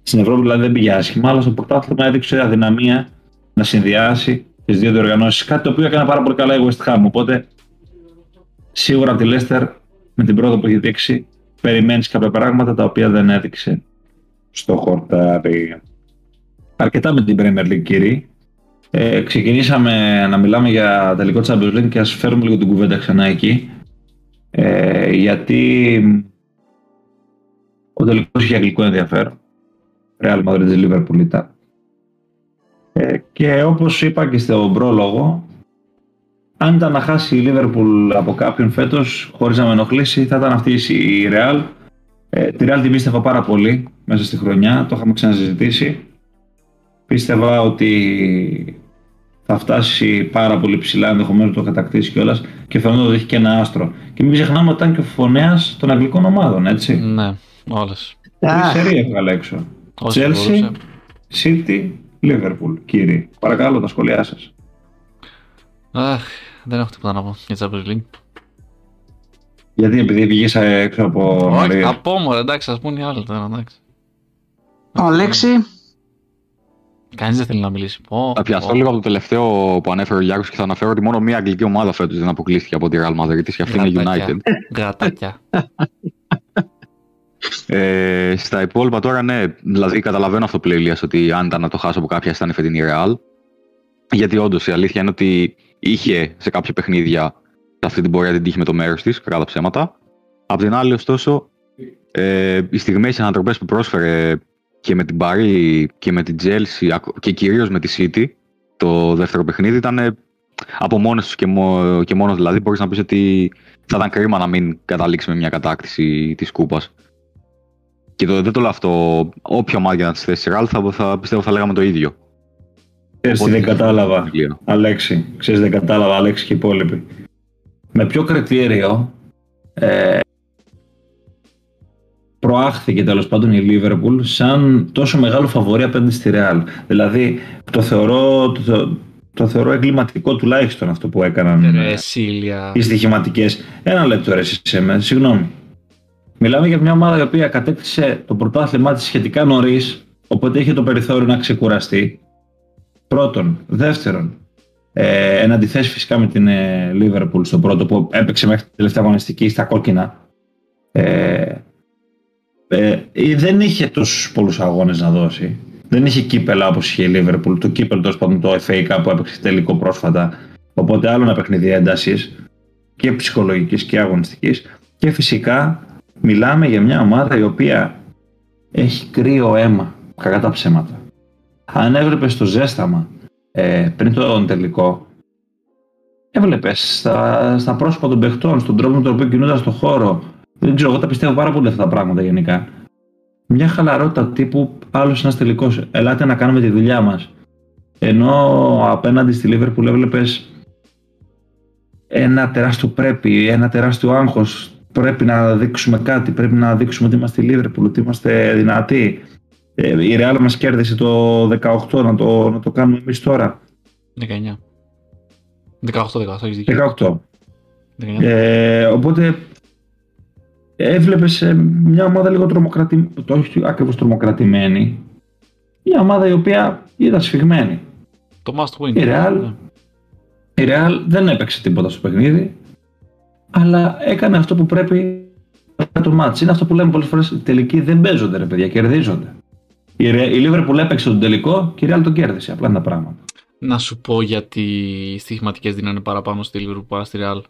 Στην Ευρώπη δηλαδή δεν πήγε άσχημα, αλλά στο πρωτάθλημα έδειξε αδυναμία να συνδυάσει τις δύο διοργανώσεις. Κάτι το οποίο έκανε πάρα πολύ καλά η West Ham. Οπότε σίγουρα από τη Leicester με την πρώτη που έχει δείξει περιμένεις κάποια πράγματα τα οποία δεν έδειξε στο χορτάρι. Αρκετά με την Premier League, κύριοι. Ε, ξεκινήσαμε να μιλάμε για τελικό Champions League και ας φέρουμε λίγο την κουβέντα ξανά εκεί. Ε, γιατί ο τελικός είχε αγγλικό ενδιαφέρον. Real Madrid Liverpool ήταν. Ε, και όπως είπα και στον πρόλογο, αν ήταν να χάσει η Λίβερπουλ από κάποιον φέτος, χωρίς να με ενοχλήσει, θα ήταν αυτή η Real. Ε, τη Real την πίστευα πάρα πολύ μέσα στη χρονιά, το είχαμε ξαναζητήσει. Πίστευα ότι θα φτάσει πάρα πολύ ψηλά, ενδεχομένως το κατακτήσει κιόλας και φαίνεται ότι έχει και ένα άστρο. Και μην ξεχνάμε ότι ήταν και ο φωνέας των αγγλικών ομάδων, έτσι. Ναι, όλες. Τρει σερή έβγαλε έξω. Chelsea, City, Liverpool, κύριε. Παρακαλώ τα σχόλιά σας. Αχ, δεν έχω τίποτα να πω για Champions League. Γιατί επειδή βγήσα έξω από Όχι, από μου, εντάξει, ας πούμε οι άλλοι τώρα, εντάξει. Αλέξη. Κανείς δεν θέλει να μιλήσει. Πω, θα πιαστώ λίγο από το τελευταίο που ανέφερε ο Γιάκος και θα αναφέρω ότι μόνο μία αγγλική ομάδα φέτος δεν αποκλείστηκε από τη Real Madrid και αυτή είναι United. Γατάκια. ε, στα υπόλοιπα τώρα, ναι, δηλαδή καταλαβαίνω αυτό που λέει ότι αν ήταν να το χάσω από κάποια ήταν η φετινή Real. Γιατί όντως η αλήθεια είναι ότι είχε σε κάποια παιχνίδια αυτή την πορεία την τύχη με το μέρος της, κατά ψέματα. Απ' την άλλη, ωστόσο, ε, οι στιγμές οι ανατροπές που πρόσφερε και με την Παρή και με την Chelsea και κυρίως με τη City το δεύτερο παιχνίδι ήταν από μόνε τους και, και μόνος δηλαδή μπορείς να πεις ότι θα ήταν κρίμα να μην καταλήξει με μια κατάκτηση της κούπας. Και το, δεν το λέω αυτό, όποια ομάδα να τη θέσει ράλ θα, θα πιστεύω θα λέγαμε το ίδιο. Ξέρεις δεν κατάλαβα, Αλέξη. Ξέρεις δεν κατάλαβα, Αλέξη και οι υπόλοιποι. Με ποιο κριτήριο ε, προάχθηκε τέλος πάντων η Λίβερπουλ σαν τόσο μεγάλο φαβορή απέναντι στη Ρεάλ. Δηλαδή το θεωρώ, το, το θεωρώ εγκληματικό τουλάχιστον αυτό που έκαναν ρε, οι στοιχηματικές. Ένα λεπτό ρε σε συγγνώμη. Μιλάμε για μια ομάδα η οποία κατέκτησε το πρωτάθλημά της σχετικά νωρίς, οπότε είχε το περιθώριο να ξεκουραστεί. Πρώτον. Δεύτερον, ε, εν αντιθέσει φυσικά με την Λίβερπουλ στο πρώτο που έπαιξε μέχρι την τελευταία αγωνιστική στα κόκκινα. Ε, ε, δεν είχε τόσους πολλούς αγώνες να δώσει. Δεν είχε κύπελα όπως είχε η Λίβερπουλ. Το κύπελο τέλος πάντων το FA Cup που έπαιξε τελικό πρόσφατα. Οπότε άλλο ένα παιχνίδι έντασης και ψυχολογικής και αγωνιστικής. Και φυσικά μιλάμε για μια ομάδα η οποία έχει κρύο αίμα. Κακά τα ψέματα. Αν έβλεπες το ζέσταμα ε, πριν τον τελικό, έβλεπες στα, στα πρόσωπα των παιχτών, στον τρόπο με τον οποίο κινούνταν στον χώρο, δεν ξέρω, εγώ τα πιστεύω πάρα πολύ αυτά τα πράγματα γενικά. Μια χαλαρότητα τύπου άλλος ένας τελικός. Ελάτε να κάνουμε τη δουλειά μας. Ενώ απέναντι στη Λίβερπουλ έβλεπες ένα τεράστιο πρέπει, ένα τεράστιο άγχος. Πρέπει να δείξουμε κάτι, πρέπει να δείξουμε ότι είμαστε Λίβερπουλ, ότι είμαστε δυνατοί. Ε, η Real μας κέρδισε το 18, να το, να το κάνουμε εμείς τώρα. 19. 18-18, έχεις δίκιο. 18. Ε, οπότε έβλεπες μια ομάδα λίγο τρομοκρατημένη, το όχι ακριβώς τρομοκρατημένη, μια ομάδα η οποία ήταν σφιγμένη. Το must win. Η Real, ναι. η Real δεν έπαιξε τίποτα στο παιχνίδι, αλλά έκανε αυτό που πρέπει το μάτς. Είναι αυτό που λέμε πολλές φορές, οι τελικοί δεν παίζονται ρε παιδιά, κερδίζονται. Η, η Liverpool έπαιξε τον τελικό και η Real τον κέρδισε, απλά είναι τα πράγματα. Να σου πω γιατί οι στοιχηματικές δίνανε παραπάνω στη Liverpool παρά στη Real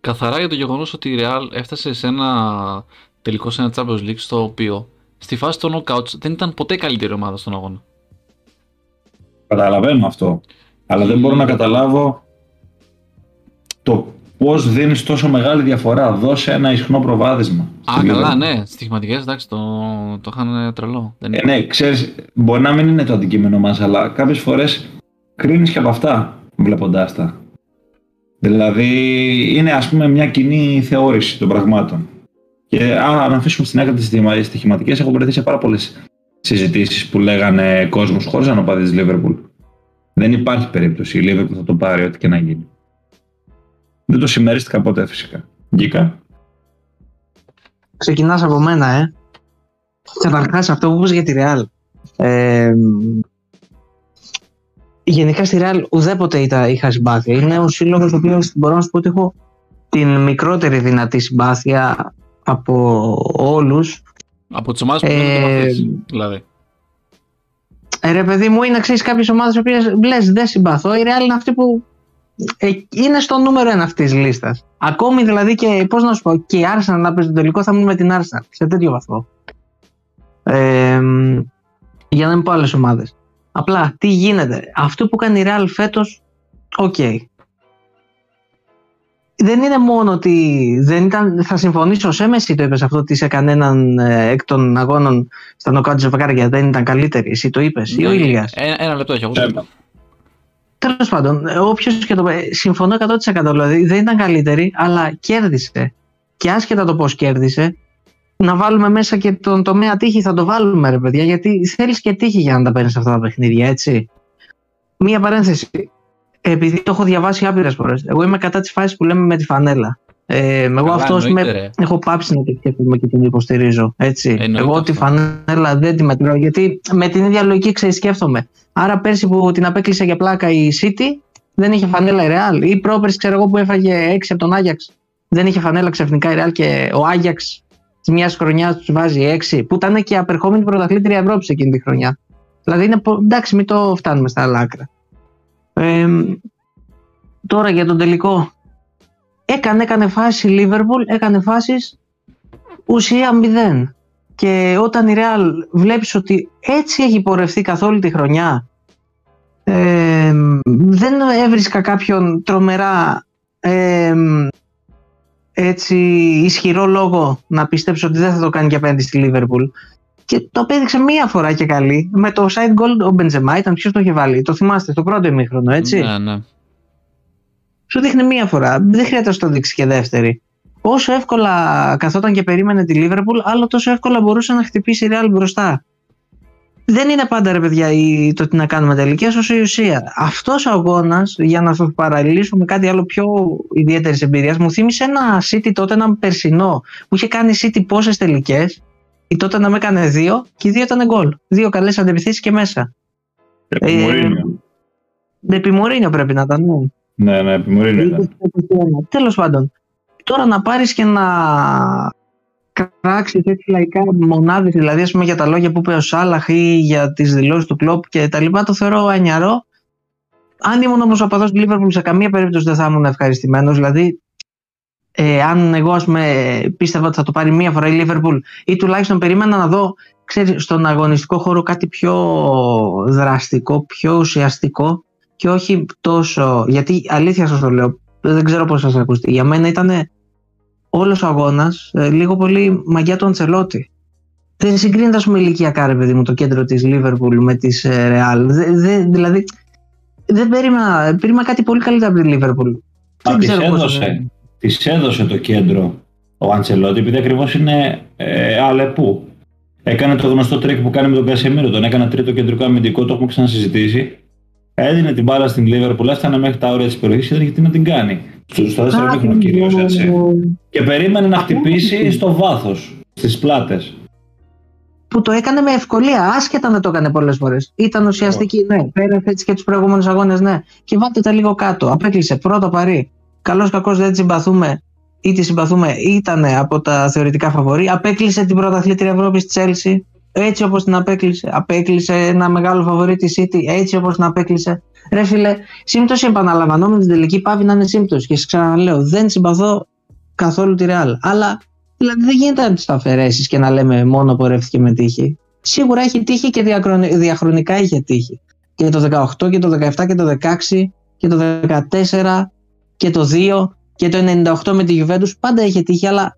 καθαρά για το γεγονός ότι η Real έφτασε σε ένα τελικό σε ένα Champions League στο οποίο στη φάση των knockouts δεν ήταν ποτέ καλύτερη ομάδα στον αγώνα. Καταλαβαίνω αυτό. Αλλά δεν μπορώ να καταλάβω το πώς δίνεις τόσο μεγάλη διαφορά. Δώσε ένα ισχνό προβάδισμα. Α, καλά, ναι. Στοιχηματικέ, εντάξει, το, το είχαν τρελό. Δεν ε, ναι, ξέρεις, μπορεί να μην είναι το αντικείμενο μας, αλλά κάποιες φορές κρίνεις και από αυτά βλέποντάς τα. Δηλαδή είναι ας πούμε μια κοινή θεώρηση των πραγμάτων. Και αν αφήσουμε στην άκρη τις στοιχηματικές, έχω βρεθεί σε πάρα πολλές συζητήσεις που λέγανε κόσμος χωρίς να οπαδεί τη Λίβερπουλ. Δεν υπάρχει περίπτωση. Η Λίβερπουλ θα το πάρει ό,τι και να γίνει. Δεν το συμμερίστηκα ποτέ φυσικά. Γκίκα. Ξεκινάς από μένα, ε. Καταρχάς αυτό που είπες για τη Ρεάλ. Ε, γενικά στη Real ουδέποτε είχα συμπάθεια. Είναι ο σύλλογος ο οποίος μπορώ να σου πω ότι έχω την μικρότερη δυνατή συμπάθεια από όλους. Από τις ομάδες που ε, δηλαδή. Ε, ρε παιδί μου, είναι ξέρεις κάποιες ομάδες που λες δεν συμπαθώ. Η Real είναι αυτή που ε, είναι στο νούμερο ένα αυτής της λίστας. Ακόμη δηλαδή και πώς να σου πω, και η Arsenal να παίζει το τελικό θα μείνει με την Arsenal σε τέτοιο βαθμό. Ε, για να μην πω άλλες ομάδες. Απλά τι γίνεται. Αυτό που κάνει η Real φέτος, οκ. δεν είναι μόνο ότι δεν ήταν, θα συμφωνήσω σε Μέση το είπες αυτό ότι σε κανέναν ε, εκ των αγώνων στα νοκ άουτ ζευγάρια δεν ήταν καλύτερη. Εσύ το είπες ή ο Ναι, Ηλίας. Ένα, ένα λεπτό έχει εγώ. Ψέμα. Τέλος πάντων, όποιος και το. ε, Συμφωνώ 100% δηλαδή δεν ήταν καλύτερη, αλλά κέρδισε. Και άσχετα το πώς κέρδισε, να βάλουμε μέσα και τον τομέα τύχη θα το βάλουμε, ρε παιδιά, γιατί θέλεις και τύχη για να τα παίρνεις αυτά τα παιχνίδια, έτσι. Μία παρένθεση. Επειδή το έχω διαβάσει άπειρες φορές, εγώ είμαι κατά της φάσης που λέμε με τη φανέλα. Ε, εγώ Καλά, αυτός εννοείται, ρε. έχω πάψει να το σκέφτομαι και τον υποστηρίζω. Έτσι. Εννοείται εγώ αυτό. τη φανέλα δεν τη μετράω γιατί με την ίδια λογική ξεσκέφτομαι. Άρα πέρσι που την απέκλεισε για πλάκα η City δεν είχε φανέλα η Real. Ή πρόπερσι ξέρω εγώ που έφαγε 6 από τον Άγιαξ δεν είχε φανέλα ξαφνικά η Real και ο Άγιαξ της μιας χρονιάς τους βάζει 6 που ήταν και απερχόμενη πρωταθλήτρια Ευρώπης εκείνη τη χρονιά. Δηλαδή είναι, πο- εντάξει, μην το φτάνουμε στα άλλα άκρα. Ε, τώρα για τον τελικό. Έκανε, έκανε φάση η Liverpool, έκανε φάσεις ουσία μηδέν. Και όταν η Real βλέπεις ότι έτσι έχει πορευτεί καθ' όλη τη χρονιά ε, δεν έβρισκα κάποιον τρομερά ε, έτσι ισχυρό λόγο να πιστέψω ότι δεν θα το κάνει και απέναντι στη Liverpool και το απέδειξε μία φορά και καλή με το side goal ο Μπεντζεμά ήταν ποιος το είχε βάλει το θυμάστε στο πρώτο ημίχρονο έτσι; Ναι, ναι. Σου δείχνει μία φορά. Δεν χρειάζεται να σου το δείξει και δεύτερη. Όσο εύκολα καθόταν και περίμενε τη Λίβερπουλ, άλλο τόσο εύκολα μπορούσε να χτυπήσει η Real μπροστά. Δεν είναι πάντα ρε παιδιά η- το τι να κάνουμε τελικέ, όσο η ουσία. Αυτός ο αγώνας, για να το παραλληλήσω με κάτι άλλο πιο ιδιαίτερης εμπειρίας, μου θύμισε ένα City τότε, ένα περσινό, που είχε κάνει City πόσες τελικές. Η τότε να με έκανε δύο και οι δύο ήταν γκολ. Δύο καλές αντεπιθέσει και μέσα. Επί Ε, Μουρίνιο. Επί Μουρίνιο πρέπει να ήταν. Ναι. Ναι, ναι, επί Μουρίνιο ήταν. Τέλος πάντων, τώρα να πάρεις και να κράξεις έτσι λαϊκά μονάδες, δηλαδή ας πούμε, για τα λόγια που είπε ο Σάλαχ ή για τις δηλώσεις του κλοπ και τα λοιπά, το θεωρώ ανιαρό. Αν ήμουν όμως ο παδός του Λίβερπουλ, σε καμία περίπτωση δεν θα ήμουν ευχαριστημένος. Δηλαδή, ε, αν εγώ ας πούμε, πίστευα ότι θα το πάρει μία φορά η Λίβερπουλ ή τουλάχιστον περίμενα να δω ξέρεις, στον αγωνιστικό χώρο κάτι πιο δραστικό, πιο ουσιαστικό και όχι τόσο. Γιατί αλήθεια σας το λέω, δεν ξέρω πώς σας ακούστηκε. Για μένα ήταν όλος ο αγώνας λίγο πολύ μαγκιά του Αντσελότη. Δεν συγκρίνεται, ας πούμε, ηλικιακά, ρε παιδί μου, το κέντρο της Λίβερπουλ με της Ρεάλ. Δηλαδή, δεν περίμενα, περίμενα κάτι πολύ καλύτερο από τη Λίβερπουλ. Μα της έδωσε, της έδωσε το κέντρο ο Αντσελότη, επειδή ακριβώς είναι ε, αλεπού. Έκανε το γνωστό τρικ που κάνει με τον Κασεμίρο, τον έκανε τρίτο κεντρικό αμυντικό, το έχουμε ξανασυζητήσει. Έδινε την μπάλα στην Λίβερπουλ, έφτανε μέχρι τα όρια της περιοχής και δεν είχε τι να την κάνει. Στο δεύτερο μήχρονο κυρίω έτσι. Και περίμενε να χτυπήσει στο βάθος, στις πλάτες. Που το έκανε με ευκολία, άσχετα να το έκανε πολλές φορές. Ήταν ουσιαστική, ναι. Πέρασε έτσι και τους προηγούμενους αγώνες, ναι. Και βάλτε τα λίγο κάτω. Απέκλεισε πρώτο παρή. Καλός κακός δεν τη συμπαθούμε ή τη συμπαθούμε, ήταν από τα θεωρητικά φαβορή. Απέκλεισε την πρωταθλήτρια Ευρώπης στη Τσέλση, έτσι όπως την απέκλεισε. Απέκλεισε ένα μεγάλο φαβορή τη City, έτσι όπως την απέκλεισε. Ρε φίλε, σύμπτωση επαναλαμβανόμενη στην τελική πάβει να είναι σύμπτωση. Και σα ξαναλέω, δεν συμπαθώ καθόλου τη Real. Αλλά δηλαδή δεν γίνεται να τις αφαιρέσεις και να λέμε μόνο πορεύτηκε με τύχη. Σίγουρα έχει τύχη και διαχρονικά είχε τύχη. Και το 18 και το 17 και το 16 και το 14 και το 2 και το 98 με τη Juventus πάντα είχε τύχει, αλλά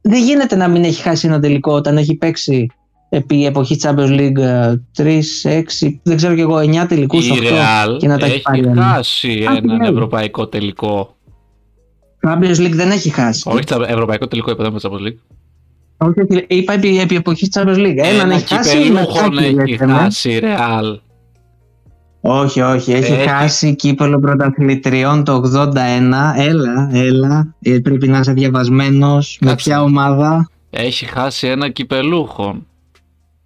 δεν γίνεται να μην έχει χάσει ένα τελικό όταν έχει παίξει επί εποχής Champions League 3, 6, δεν ξέρω και εγώ, 9 τελικούς, 8 Η Real και να τα έχει πάρει. χάσει Α, έναν ναι. ευρωπαϊκό τελικό. Champions League δεν έχει χάσει. Όχι, τα ευρωπαϊκό τελικό είπα, δεν είπα Champions League. Όχι, όχι, είπα επί, επί εποχής Champions League. Έναν Ένα έχει χάσει. κυπελούχον μετά έχει λέτε, ναι. χάσει η Real. Όχι, όχι, έχει, Έχει. χάσει κύπελο πρωταθλητριών το 81. Έλα, έλα. Ε, πρέπει να είσαι διαβασμένος. Με Κάτσε. ποια ομάδα. Έχει χάσει ένα κυπελούχον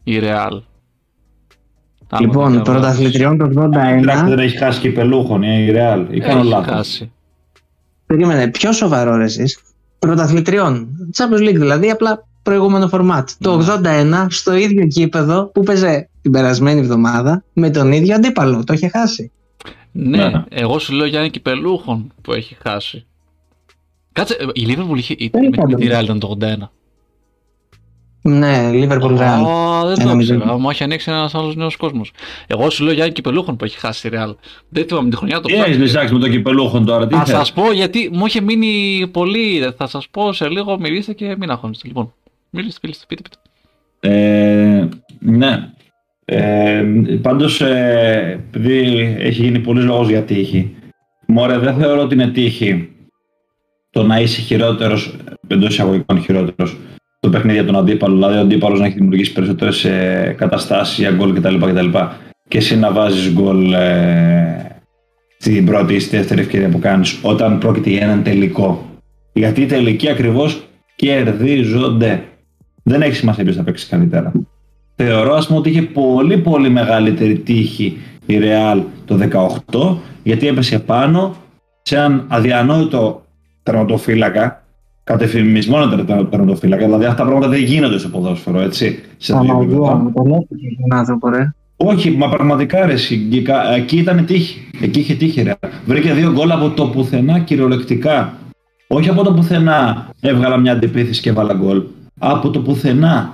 η Real. Άμα λοιπόν, δεν κάνω πρωταθλητριών το Εντάξει, 81. δεν έχει χάσει κυπελούχον η Real. Ή κάνω Έχει λάθος. χάσει. Περίμενε, πιο σοβαρό ρε εσείς. Πρωταθλητριών. Champions League δηλαδή, απλά προηγούμενο φορμάτ. Το Ναι. 81 στο ίδιο γήπεδο που παίζε την περασμένη εβδομάδα με τον ίδιο αντίπαλο. Το είχε χάσει. Ναι, Ναι. εγώ σου λέω για ένα κυπελούχον που έχει χάσει. Κάτσε, ε, η Liverpool είχε. Η, Τέλος με, με τη πάντων. Real ήταν το 81. Ναι, Liverpool Real. Α, δεν το Ένα μηδέν. ήξερα. Μου έχει ανοίξει ένας άλλος νέος κόσμος. Εγώ σου λέω για ένα κυπελούχον που έχει χάσει η Real. Δεν θυμάμαι τη χρονιά το Τι έχεις λησάξει με τον κυπελούχον τώρα, τι Θα θες. σας πω γιατί μου είχε μείνει πολύ. Θα σας πω σε λίγο, μιλήστε και μην αγχώνεστε. Λοιπόν, μιλήστε, μιλήστε, πείτε, πείτε. Ε, ναι. Ε, πάντως, ε, επειδή έχει γίνει πολλής λόγος για τύχη, μωρέ, δεν θεωρώ ότι είναι τύχη το να είσαι χειρότερος, εντός εισαγωγικών χειρότερος, στο παιχνίδι για τον αντίπαλο. Δηλαδή, ο αντίπαλος να έχει δημιουργήσει περισσότερες ε, καταστάσεις για γκολ κτλ. κτλ. Και εσύ να βάζεις γκολ ε, στην πρώτη ή στη δεύτερη ευκαιρία που κάνεις, όταν πρόκειται για έναν τελικό. Γιατί οι τελικοί ακριβώς κερδίζονται. Δεν έχει σημασία ποιος θα παίξει καλύτερα. Θεωρώ ας πούμε ότι είχε πολύ πολύ μεγαλύτερη τύχη η Real το 18 γιατί έπεσε πάνω σε έναν αδιανόητο τερματοφύλακα κατεφημισμένο τερμα- τερματοφύλακα δηλαδή αυτά τα πράγματα δεν γίνονται στο ποδόσφαιρο έτσι σε τέτοιο Παναγία επίπεδο. μου, τον έφυγε τον άνθρωπο, ρε. Όχι, μα πραγματικά ρε, εσύ, εκεί κα- εκεί ήταν τύχη. Εκεί είχε τύχη ρε. Βρήκε δύο γκολ από το πουθενά κυριολεκτικά. Όχι από το πουθενά έβγαλα μια αντεπίθεση και έβαλα γκολ. Από το πουθενά.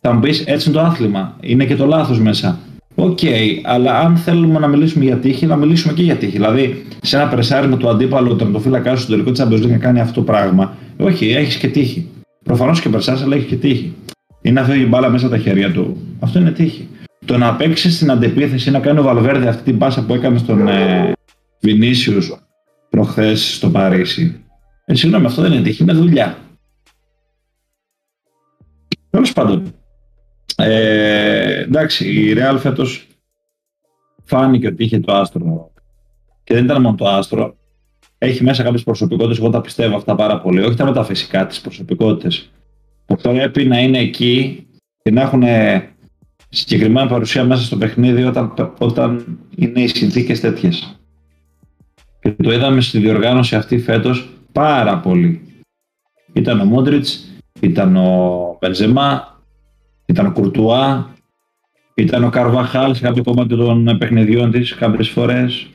Θα μου πεις έτσι είναι το άθλημα. Είναι και το λάθος μέσα. Οκ, αλλά αν θέλουμε να μιλήσουμε για τύχη, να μιλήσουμε και για τύχη. Δηλαδή, σε ένα πρεσάρισμα του αντίπαλου τερματοφύλακα στο τελικό της Champions League να κάνει αυτό το πράγμα. Όχι, έχεις και τύχη. Προφανώς και πρεσάρει, αλλά έχεις και τύχη. Ή να φεύγει η μπάλα μέσα από τα χέρια του. Αυτό είναι τύχη. Το να παίξει στην αντεπίθεση, να κάνει ο Βαλβέρδε αυτή την πάσα που έκανε στον ε, Βινίσιους προχθές στο Παρίσι. Ε, συγγνώμη, αυτό δεν είναι τύχη, είναι δουλειά. Τέλος πάντων. Ε, εντάξει, η Real φέτος φάνηκε ότι είχε το άστρο. Και δεν ήταν μόνο το άστρο. Έχει μέσα κάποιες προσωπικότητες, εγώ τα πιστεύω αυτά πάρα πολύ. Όχι τα μεταφυσικά, τις προσωπικότητες. Που πρέπει να είναι εκεί και να έχουν συγκεκριμένη παρουσία μέσα στο παιχνίδι όταν, όταν είναι οι συνθήκες τέτοιες. Και το είδαμε στη διοργάνωση αυτή φέτος πάρα πολύ. Ήταν ο Μόντριτς, ήταν ο Μπενζεμά, ήταν ο Κουρτουά, ήταν ο Καρβαχάλ σε κάποιο κομμάτι των παιχνιδιών της κάποιες φορές.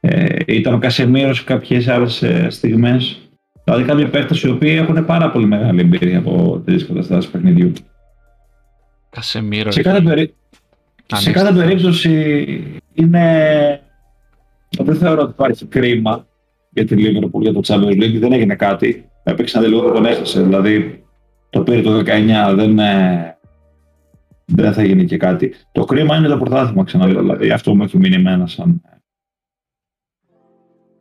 Ε, ήταν ο Κασεμίρος σε κάποιες άλλες ε, στιγμές. Δηλαδή κάποιοι παίκτες οι οποίοι έχουν πάρα πολύ μεγάλη εμπειρία από τέτοιες καταστάσεις παιχνιδιού. Κασεμίρος. Σε ρε κάθε, φίλε. περί... σε Ανοίξτε. κάθε περίπτωση είναι... Δεν θεωρώ ότι υπάρχει κρίμα για τη Liverpool για το Champions League. Δεν έγινε κάτι. Έπαιξε ένα λίγο και τον έχασε. Δηλαδή το πήρε το 19. Δεν, ε, δεν θα γίνει και κάτι. Το κρίμα είναι το πρωτάθλημα ξαναλέω. Δηλαδή αυτό μου έχει μείνει εμένα σαν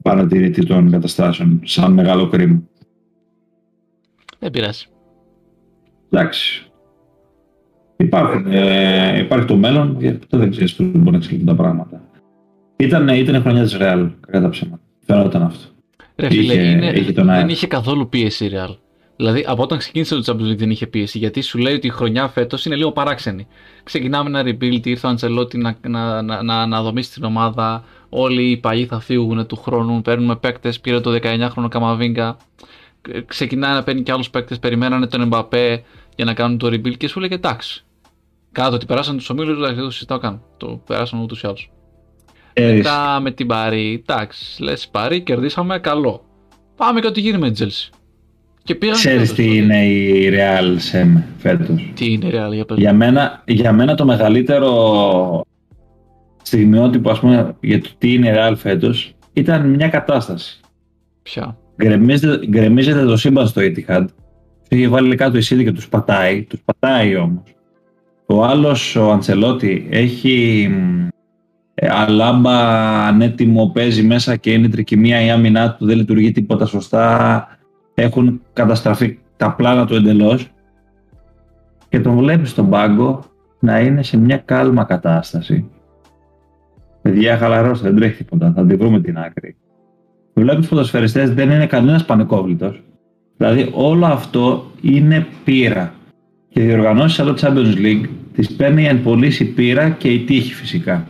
παρατηρητή των καταστάσεων. Σαν μεγάλο κρίμα. Δεν πειράζει. Εντάξει. Υπάρχουν, ε, υπάρχει το μέλλον, γιατί ποτέ δεν ξέρεις πώς μπορεί να εξελιχθούν τα πράγματα. Ήταν, ήταν η χρονιά της Real, κατά τα ψέματα. Φαινόταν αυτό. Ρε φίλε, Είχε- είναι, είχε τον δεν αέρα. είχε καθόλου πίεση η Real. Δηλαδή, από όταν ξεκίνησε το Champions League δεν είχε πίεση. Γιατί σου λέει ότι η χρονιά φέτος είναι λίγο παράξενη. Ξεκινάμε ένα rebuild, ήρθε ο Αντσελότη να, να, να, να αναδομήσει την ομάδα. Όλοι οι παλιοί θα φύγουν του χρόνου. Παίρνουμε παίκτες, πήρε το 19χρονο Καμαβίγκα. Ε, Ξεκινάει να παίρνει και άλλους παίκτες. Περιμένανε τον Εμπαπέ για να κάνουν το rebuild και σου λέγε εντάξει. Κάτω ότι περάσαν τους ομίλους, εντάξει, δεν το συζητάω καν. Το περάσαν ούτως ή άλλως. Μετά με την Παρή, εντάξει, λες Παρή, κερδίσαμε, καλό. Πάμε και ό,τι γίνει με την Chelsea. Και πήγαν Ξέρεις φέτος, τι τότε. είναι η Real Sem φέτος; Τι είναι Real για πες. Για μένα, για μένα το μεγαλύτερο στιγμιότυπο ας πούμε, για το τι είναι η Real φέτος ήταν μια κατάσταση. Ποια; Γκρεμίζεται, γκρεμίζεται το σύμπαν στο Etihad. Του είχε βάλει κάτω η City και τους πατάει. Τους πατάει όμως. Ο άλλος, ο Αντσελότη, έχει μ, ε, αλάμπα ανέτοιμο, παίζει μέσα και είναι τρικυμία η άμυνά του, δεν λειτουργεί τίποτα σωστά. Έχουν καταστραφεί τα πλάνα του εντελώς. Και τον βλέπεις στον πάγκο να είναι σε μια κάλμα κατάσταση. Παιδιά, χαλαρώστε, δεν τρέχει τίποτα. Θα τη βρούμε την άκρη. Βλέπεις του ποδοσφαιριστέ δεν είναι κανένας πανικόβλητος. Δηλαδή όλο αυτό είναι πείρα. Και οι διοργανώσεις σαν το Champions League τις παίρνει εν πωλήσει η πείρα και η τύχη φυσικά.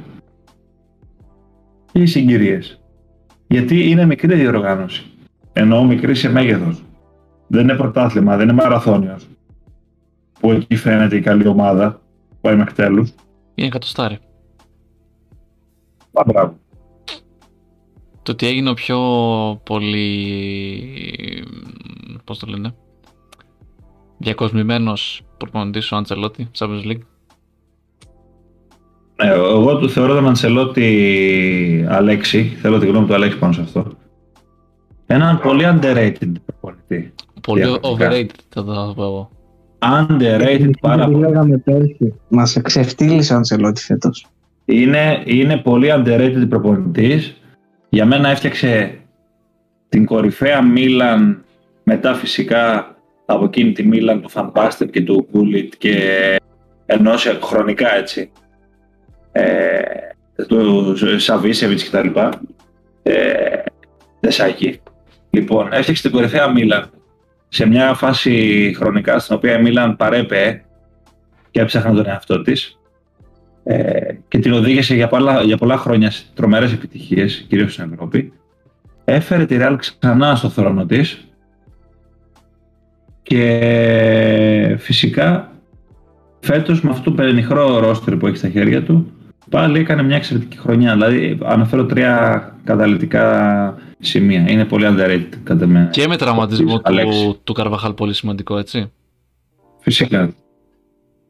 Και οι συγκυρίες. Γιατί είναι μικρή διοργάνωση. Εννοώ μικρή σε μέγεθος. Δεν είναι πρωτάθλημα, δεν είναι μαραθώνιος. Που εκεί φαίνεται η καλή ομάδα. που Πάει μέχρι τέλου. Είναι εκατοστάρι. Μπράβο. Το ότι έγινε ο πιο πολύ. Πώς το λένε. διακοσμημένος προπονητής ο Αντσελότη, Champions League. Ε, εγώ του θεωρώ τον Αντσελότη Αλέξη, θέλω τη γνώμη του Αλέξη πάνω σε αυτό. Έναν πολύ underrated προπονητή. Πολύ Διαφορετικά. overrated θα το πω εγώ. Underrated πάρα Τι πολύ. λέγαμε πέρσι. Μας εξευτήλισε ο Αντσελότη φέτος. Είναι, είναι πολύ underrated προπονητής. Για μένα έφτιαξε την κορυφαία Μίλαν μετά φυσικά από εκείνη τη Μίλαν του Φανπάστεπ και του Κούλιτ και ενώσει χρονικά έτσι ε, του Σαβίσεβιτς και τα λοιπά ε, Δεσάκη. Λοιπόν, έφτιαξε την κορυφαία Μίλαν σε μια φάση χρονικά στην οποία η Μίλαν παρέπε και έψαχνε τον εαυτό της ε, και την οδήγησε για πολλά, για πολλά χρόνια σε τρομερές επιτυχίες, κυρίως στην Ευρώπη. Έφερε τη Real ξανά στο θρόνο της και φυσικά φέτος με αυτό το πενιχρό ρόστερ που έχει στα χέρια του πάλι έκανε μια εξαιρετική χρονιά. Δηλαδή αναφέρω τρία καταλητικά σημεία. Είναι πολύ underrated κατά μένα. Και με τραυματισμό Αλέξη. του, του Καρβαχάλ πολύ σημαντικό, έτσι. Φυσικά.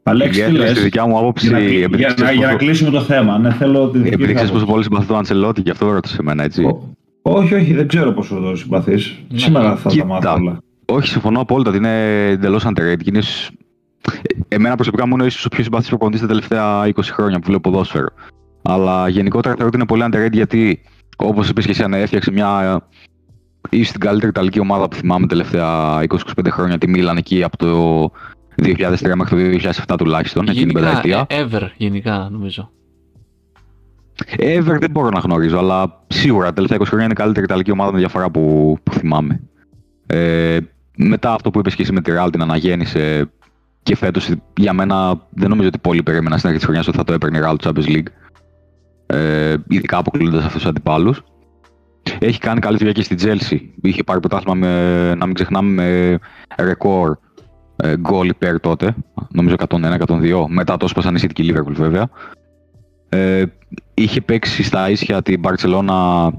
Αλέξη, τι Ιδιαίτερα λες; στη δικιά μου άποψη, Για να, επειδή για, να, ξέρεις για να πόσο- κλείσουμε το θέμα. Ναι, θέλω τη δική επειδή σου ξέρεις πόσο άποψη. πολύ συμπαθώ τον Αντσελότη, γι' αυτό ρώτησε εμένα, έτσι. Ω- Όχι, όχι, δεν ξέρω πόσο το συμπαθείς. Ναι. Σήμερα θα τα Κοίτα. μάθω όλα. Όχι, συμφωνώ απόλυτα ότι είναι εντελώς underrated. και Είναι... σ- Εμένα προσωπικά μου είναι ίσως ο πιο συμπαθής προπονητής τα τελευταία 20 χρόνια που βλέπω ποδόσφαιρο. Αλλά γενικότερα θεωρώ ότι είναι πολύ underrated γιατί, όπως είπες και εσύ, αν έφτιαξε μια. ίσως την καλύτερη ιταλική ομάδα που θυμάμαι τα τελευταία 20-25 χρόνια, τη Μίλαν εκεί από το 2003 μέχρι το 2007 τουλάχιστον, εκείνη την Γενικά, πενταετία. ε, ever, γενικά νομίζω. Ever δεν μπορώ να γνωρίζω, αλλά σίγουρα τα τελευταία 20 χρόνια είναι η καλύτερη ιταλική ομάδα με διαφορά που, που θυμάμαι. Ε, μετά αυτό που είπες και εσύ με τη Real την αναγέννησε και φέτος για μένα δεν νομίζω ότι πολλοί περίμεναν στην αρχή της χρονιάς ότι θα το έπαιρνε η Real του Champions League. Ε, ειδικά αποκλείοντας αυτούς τους αντιπάλους. Έχει κάνει καλή δουλειά και στη Chelsea. Είχε πάρει πρωτάθλημα με, να μην ξεχνάμε, με ρεκόρ ε, γκολ υπέρ τότε. Νομίζω 101-102. Μετά το σπάσαν η City και η Liverpool βέβαια. Ε, είχε παίξει στα ίσια την Barcelona,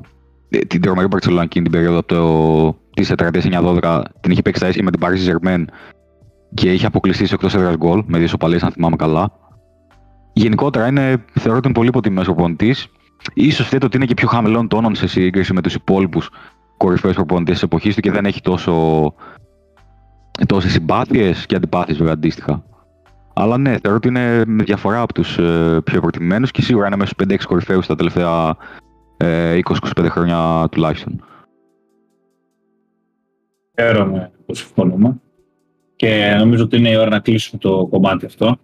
ε, την τρομερή Barcelona εκείνη την περίοδο από το, της τετραετίας 9-12, την είχε παίξει στα ίσια με την Paris Saint-Germain και είχε αποκλειστεί σε εκτός έδρας γκολ, με δύο σοπαλίες αν θυμάμαι καλά. Γενικότερα είναι, θεωρώ ότι είναι πολύ υποτιμημένος προπονητής. Ίσως φταίει το ότι είναι και πιο χαμηλών τόνων σε σύγκριση με τους υπόλοιπους κορυφαίους προπονητές της εποχής του και δεν έχει τόσο, τόσες συμπάθειες και αντιπάθειες βέβαια αντίστοιχα. Αλλά ναι, θεωρώ ότι είναι με διαφορά από τους ε, πιο προτιμημένους και σίγουρα είναι μέσα στου 5-6 κορυφαίους τα τελευταία ε, 20-25 χρόνια τουλάχιστον. Χαίρομαι που συμφωνούμε. Και νομίζω ότι είναι η ώρα να κλείσουμε το κομμάτι αυτό.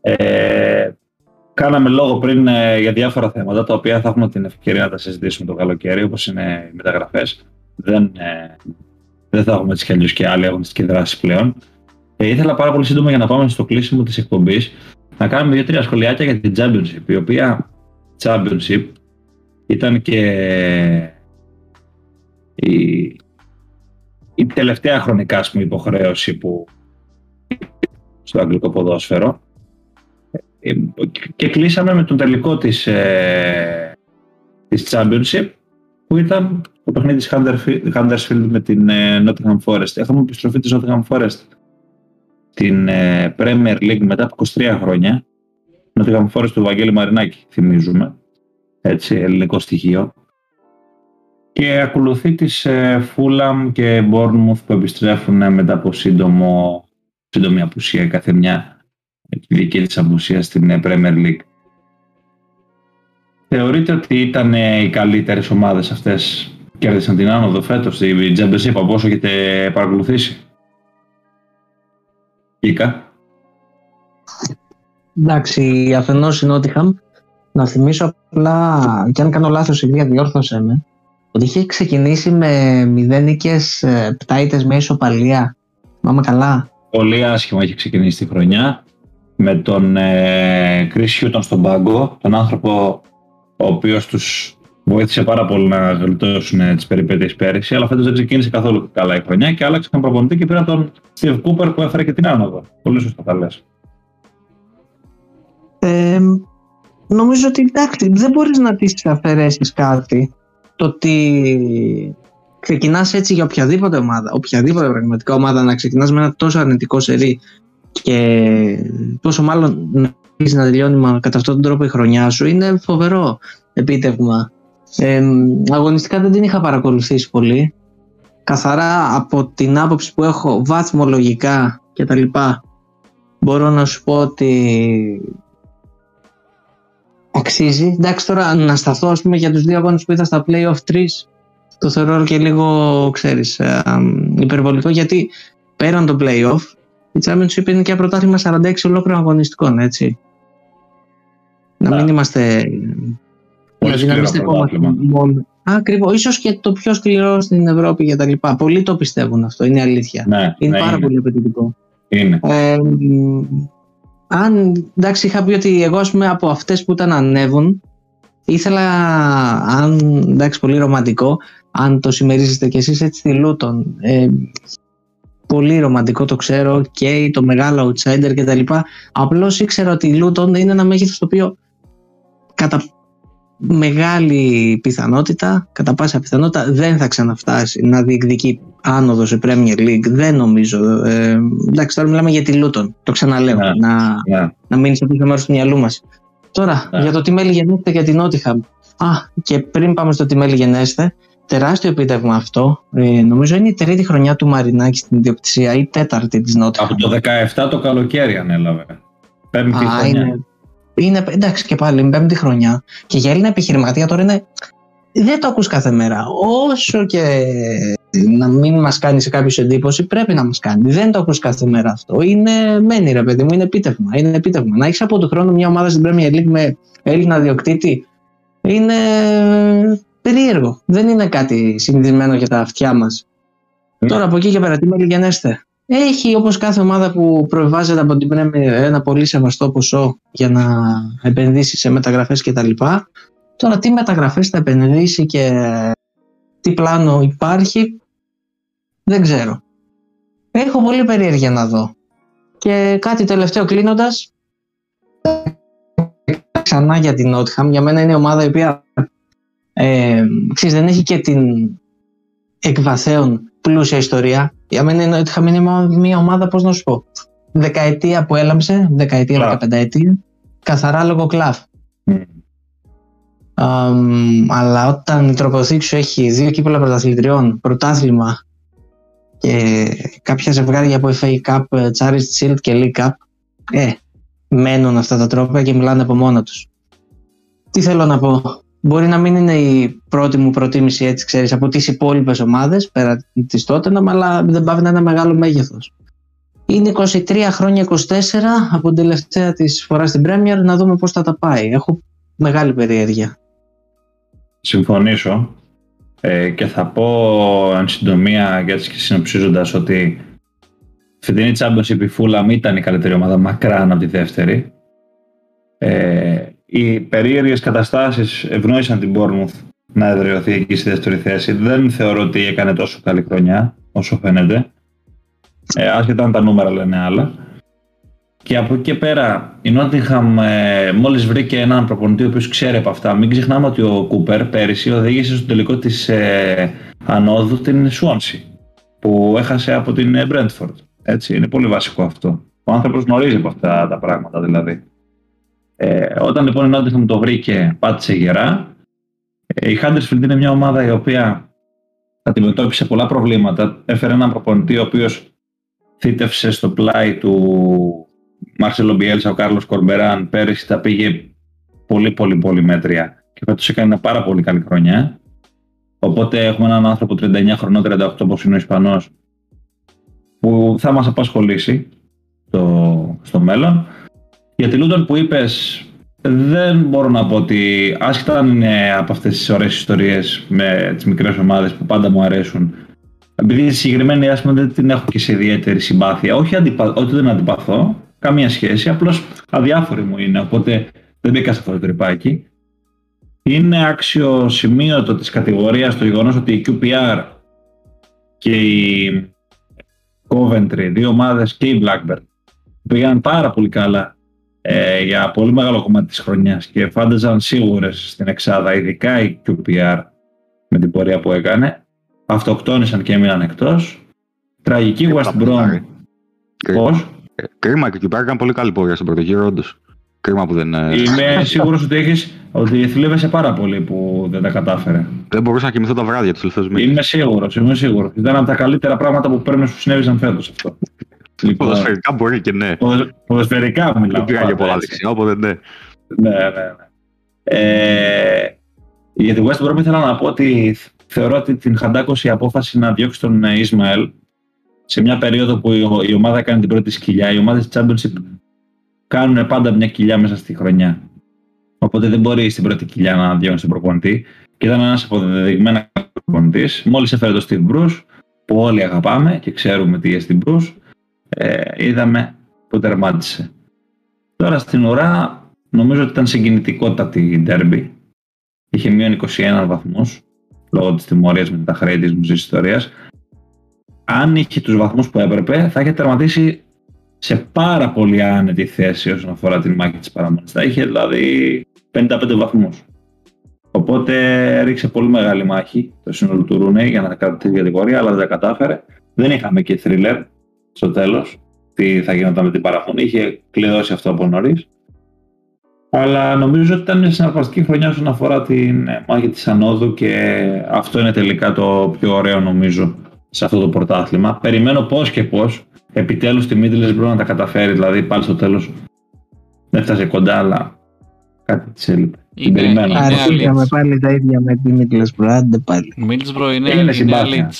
Ε, κάναμε λόγο πριν ε, για διάφορα θέματα, τα οποία θα έχουμε την ευκαιρία να τα συζητήσουμε το καλοκαίρι, όπως είναι οι μεταγραφές. Δεν, ε, δεν θα έχουμε έτσι κι αλλιώς και άλλη αγωνιστική δράση πλέον. Ε, ήθελα πάρα πολύ σύντομα για να πάμε στο κλείσιμο της εκπομπής να κάνουμε δύο-τρία σχολιάκια για την Championship, η οποία Championship ήταν και η, η τελευταία χρονικά ας πούμε, υποχρέωση που στο αγγλικό ποδόσφαιρο Ε, και κλείσαμε με τον τελικό της, ε, της Championship που ήταν το παιχνίδι της Huddersfield- Huddersfield με την ε, Nottingham Forest. Έχουμε επιστροφή της Nottingham Forest στην ε, Premier League μετά από 23 χρόνια. Nottingham Forest του Βαγγέλη Μαρινάκη, θυμίζουμε. Έτσι, ελληνικό στοιχείο. Και ακολουθεί τις ε, Fulham και Bournemouth που επιστρέφουν ε, μετά από σύντομο, σύντομη απουσία η κάθε μια τη δική της απουσία στην ε, Premier League. Θεωρείτε ότι ήταν ε, οι καλύτερες ομάδες αυτές; Που κέρδισαν την άνοδο φέτος στη Championship από όσο έχετε παρακολουθήσει; Κίκα. Εντάξει, αφενός η Νότιχαμ, να θυμίσω απλά, και αν κάνω λάθος, η Βία διόρθωσε με, ότι είχε ξεκινήσει με μηδένικες πτάιτες με ισοπαλία. Μάμα καλά. Πολύ άσχημα έχει ξεκινήσει τη χρονιά με τον ε, Chris Hutton στον πάγκο, τον άνθρωπο ο οποίος τους βοήθησε πάρα πολύ να γλιτώσουν ε, τις περιπέτειες πέρυσι, αλλά φέτος δεν ξεκίνησε καθόλου καλά η χρονιά και άλλαξαν προπονητή και πήραν τον Steve Cooper που έφερε και την άνοδο. Πολύ σωστά τα λες. Ε, νομίζω ότι εντάξει, δεν μπορείς να της αφαιρέσεις κάτι. Το ότι ξεκινάς έτσι για οποιαδήποτε ομάδα, οποιαδήποτε πραγματικά ομάδα να ξεκινάς με ένα τόσο αρνητικό σερί και πόσο μάλλον να να τελειώνει κατά αυτόν τον τρόπο η χρονιά σου είναι φοβερό επίτευγμα. Ε, αγωνιστικά δεν την είχα παρακολουθήσει πολύ. Καθαρά από την άποψη που έχω βαθμολογικά και τα λοιπά μπορώ να σου πω ότι αξίζει. Εντάξει τώρα να σταθώ ας πούμε για τους δύο αγώνες που είδα στα play-off 3 το θεωρώ και λίγο ξέρεις ε, υπερβολικό γιατί πέραν το play-off η Championship είναι και ένα πρωτάθλημα 46 ολόκληρων αγωνιστικών έτσι. Να μην είμαστε Πολύ δηλαδή σκληρό πρωτάθλημα. μόνο. Ακριβώς. ίσως και το πιο σκληρό στην Ευρώπη και τα λοιπά. Πολλοί το πιστεύουν αυτό, είναι αλήθεια. Ναι, είναι ναι, πάρα είναι. πολύ απαιτητικό. Είναι. Ε, μ, αν εντάξει, είχα πει ότι εγώ ας πούμε, από αυτές που ήταν ανέβουν, ήθελα, αν εντάξει, πολύ ρομαντικό, αν το συμμερίζεστε κι εσείς έτσι στη Λούτον. Ε, πολύ ρομαντικό το ξέρω και το μεγάλο outsider και τα λοιπά. Απλώς ήξερα ότι η Λούτον είναι ένα μέγεθος το οποίο κατά μεγάλη πιθανότητα, κατά πάσα πιθανότητα δεν θα ξαναφτάσει να διεκδικεί άνοδο σε Premier League. Δεν νομίζω. Ε, εντάξει, τώρα μιλάμε για τη Λούτον. Το ξαναλέω. Ναι. Να, Ναι. να μείνει στο πίσω μέρος του μυαλού μας. Τώρα, Ναι. για το τι μέλη γενέστε για την Νότιχαμ. Α, και πριν πάμε στο τι μέλη γενέστε, τεράστιο επίτευγμα αυτό. Ε, νομίζω είναι η τρίτη χρονιά του Μαρινάκη στην ιδιοκτησία ή η τέταρτη της Νότιχαμ. Από το 17 το καλοκαίρι ανέλαβε. Πέμπτη Α, χρονιά. είναι, είναι, εντάξει και πάλι, είναι πέμπτη χρονιά. Και για Έλληνα επιχειρηματία τώρα είναι. Δεν το ακούς κάθε μέρα. Όσο και να μην μας κάνει σε κάποιος εντύπωση, πρέπει να μας κάνει. Δεν το ακούς κάθε μέρα αυτό. Είναι, μένει ρε παιδί μου, είναι επίτευγμα. Είναι επίτευγμα. Να έχεις από τον χρόνο μια ομάδα στην Premier League με Έλληνα διοκτήτη είναι περίεργο. Δεν είναι κάτι συνηθισμένο για τα αυτιά μας. Ναι. Τώρα από εκεί και πέρα, τι μέλη γενέστε. Έχει όπως κάθε ομάδα που προβιβάζεται από την Premier ένα πολύ σεβαστό ποσό για να επενδύσει σε μεταγραφές κτλ. Τώρα τι μεταγραφές θα επενδύσει και τι πλάνο υπάρχει δεν ξέρω. Έχω πολύ περίεργεια να δω. Και κάτι τελευταίο κλείνοντας ξανά για την Νότιχαμ. Για μένα είναι η ομάδα η οποία ε, ξέρεις, δεν έχει και την εκβαθέων πλούσια ιστορία. Για μένα η Νότιχαμ είναι μια- μια ομάδα, πώς να σου πω, δεκαετία που έλαμψε, δεκαετία, Κλαφ. δεκαπενταετία, καθαρά λόγω κλαφ. Μμ. Αμ, αλλά όταν η τροποθήκη σου έχει δύο κύπελα πρωταθλητριών, πρωτάθλημα και κάποια ζευγάρια από FA Cup, ε, Charity Shield και League Cup, ε, μένουν αυτά τα τρόπια και μιλάνε από μόνα τους. Τι θέλω να πω; Μπορεί να μην είναι η πρώτη μου προτίμηση έτσι ξέρεις από τις υπόλοιπες ομάδες πέρα της Tottenham αλλά δεν πάει να είναι ένα μεγάλο μέγεθος. Είναι 23 χρόνια 24 από την τελευταία της φοράς στην Premier να δούμε πώς θα τα πάει. Έχω μεγάλη περιέργεια. συμφωνήσω ε, και θα πω εν συντομία και έτσι και συνοψίζοντας ότι φετινή Championship η Fulham ήταν η καλύτερη ομάδα μακράν από τη δεύτερη. Ε, οι περίεργες καταστάσεις ευνόησαν την Bournemouth να εδραιωθεί εκεί στη δεύτερη θέση. Δεν θεωρώ ότι έκανε τόσο καλή χρονιά όσο φαίνεται. Ε, άσχετα αν τα νούμερα λένε άλλα. Και από εκεί και πέρα η Nottingham ε, μόλις βρήκε έναν προπονητή ο οποίος ξέρει από αυτά. Μην ξεχνάμε ότι ο Κούπερ πέρυσι οδήγησε στο τελικό της ε, ανόδου την Swansea που έχασε από την ε, Brentford. Έτσι, είναι πολύ βασικό αυτό. Ο άνθρωπος γνωρίζει από αυτά τα πράγματα δηλαδή. Ε, όταν λοιπόν η Nottingham το βρήκε, πάτησε γερά. Ε, η Huddersfield είναι μια ομάδα η οποία αντιμετώπισε πολλά προβλήματα. Έφερε έναν προπονητή ο οποίος θύτευσε στο πλάι του Μάρσελο Μπιέλσα, ο Κάρλος Κορμπεράν πέρυσι τα πήγε πολύ πολύ πολύ μέτρια και φέτος έκανε μια πάρα πολύ καλή χρονιά. Οπότε έχουμε έναν άνθρωπο 39 χρονών, 38 όπως είναι ο Ισπανός που θα μας απασχολήσει στο, στο μέλλον. Για τη Λούντον που είπες δεν μπορώ να πω ότι άσχετα αν είναι από αυτές τις ωραίες ιστορίες με τις μικρές ομάδες που πάντα μου αρέσουν επειδή τη συγκεκριμένη άσχημα δεν την έχω και σε ιδιαίτερη συμπάθεια όχι αντιπα... ότι δεν αντιπαθώ καμία σχέση, απλώς αδιάφορη μου είναι οπότε δεν μπήκα σε αυτό το τρυπάκι. Είναι άξιο σημείωτο της κατηγορίας το γεγονός ότι η QPR και η Coventry, δύο ομάδες και η Blackburn πήγαν πάρα πολύ καλά ε, για πολύ μεγάλο κομμάτι της χρονιάς και φάνταζαν σίγουρες στην εξάδα, ειδικά η QPR με την πορεία που έκανε. αυτοκτόνησαν και έμειναν εκτός. Τραγική West Brom. Πώς; Ε, Κρίμα και εκεί πέρα ήταν πολύ καλή πορεία στον πρώτο γύρο, όντως. Κρίμα που δεν. ε, Είμαι σίγουρος ότι, έχεις, ότι θλίβεσαι πάρα πολύ που δεν τα κατάφερε. Δεν μπορούσα να κοιμηθώ τα βράδια τους τελευταίους μήνες. Είμαι σίγουρος, είμαι σίγουρος. Ήταν από τα καλύτερα πράγματα που πρέπει να σου συνέβησαν φέτος αυτό. Λοιπόν, Ποδοσφαιρικά μπορεί και ναι. ποδο- ποδοσφαιρικά μιλάω. Δεν πήγα για πολλά έτσι. δεξιά, οπότε ναι. Ναι, ναι, ναι. Ε, για τη West Brom ήθελα να πω ότι θεωρώ ότι την χαντάκωσε η απόφαση να διώξει τον ε, Ισμαέλ σε μια περίοδο που η, η ομάδα κάνει την πρώτη σκυλιά. Οι ομάδες της Championship κάνουν πάντα μια κοιλιά μέσα στη χρονιά. Οπότε δεν μπορεί στην πρώτη κοιλιά να διώξει τον προπονητή. Και ήταν ένας αποδεδειγμένος προπονητής. Μόλις έφερε τον Steve Bruce, που όλοι αγαπάμε και ξέρουμε τι είναι Steve Bruce, ε, είδαμε που τερμάτισε. Τώρα στην ουρά νομίζω ότι ήταν συγκινητικότατη η ντέρμπι. Είχε μείον 21 βαθμούς λόγω της τιμωρίας με τα χρέη της μουσικής ιστορίας. Αν είχε τους βαθμούς που έπρεπε θα είχε τερματίσει σε πάρα πολύ άνετη θέση όσον αφορά την μάχη της παραμονής. Θα είχε δηλαδή 55 βαθμούς. Οπότε ρίξε πολύ μεγάλη μάχη το σύνολο του Ρούνε για να κρατήσει την κατηγορία, αλλά δεν τα κατάφερε. Δεν είχαμε και θρίλερ στο τέλος τι θα γινόταν με την παραμονή. Είχε κλειδώσει αυτό από νωρίς. Αλλά νομίζω ότι ήταν μια συναρπαστική χρονιά όσον αφορά την ε, μάχη της Ανόδου και αυτό είναι τελικά το πιο ωραίο νομίζω σε αυτό το πρωτάθλημα. Περιμένω πώς και πώς επιτέλους τη Middlesbrough να τα καταφέρει, δηλαδή πάλι στο τέλος δεν έφτασε κοντά, αλλά κάτι της έλειπε. Την Είναι- περιμένω. είναι Αρχίσαμε Leeds. πάλι τα ίδια με τη Middlesbrough, άντε πάλι. Middlesbrough είναι, Είναι είναι συμπάθεια.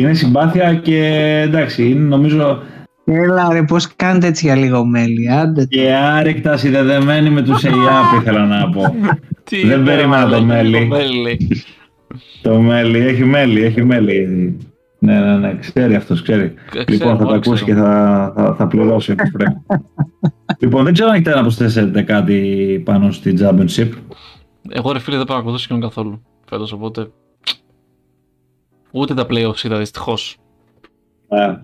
Leeds. Είναι συμπάθεια και εντάξει, είναι νομίζω Έλα ρε, πώς κάνετε έτσι για λίγο μέλι, άντε. και άρρηκτα συνδεδεμένη με τους ΕΙΑΠ ήθελα να πω. Τι Δεν είπε, περίμενα το μαλάκα, μέλι. μέλι. Το μέλι, έχει μέλι, έχει μέλι. Ναι, ναι, ναι, ξέρει αυτός, ξέρει. Ξέρω, λοιπόν, θα το όλοι ακούσει και ξέρουμε. θα, θα, θα πληρώσει όπως πρέπει. λοιπόν, δεν ξέρω αν έχετε να προσθέσετε κάτι πάνω στη Championship. Εγώ ρε φίλε δεν παρακολουθώ σχεδόν καθόλου φέτος, οπότε ούτε τα playoffs είδα δυστυχώς. Ε,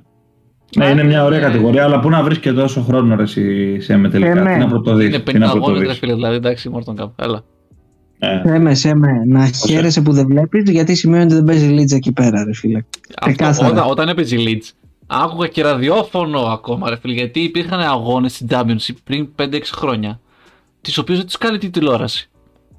Ναι, είναι μια ωραία κατηγορία, αλλά πού να βρεις και τόσο χρόνο ρε εσύ σε με τελικά. Ε, ναι. Τι να πρωτοδείς, Είναι τι 50 να αγώνες ρε πρωτοδείς. φίλε, δηλαδή εντάξει Morton Cup, έλα. Ε, Σέμε, σέμε, να χαίρεσαι που δεν βλέπεις, γιατί σημαίνει ότι δεν παίζει Λίτζα εκεί πέρα, ρε φίλε. Αυτό, Ξεκάθαρα. όταν, όταν έπαιζε η Leeds, άκουγα και ραδιόφωνο ακόμα ρε φίλε, γιατί υπήρχαν αγώνες στην Championship πριν 5-6 χρόνια, τις οποίες δεν τους κάνει τη τηλεόραση.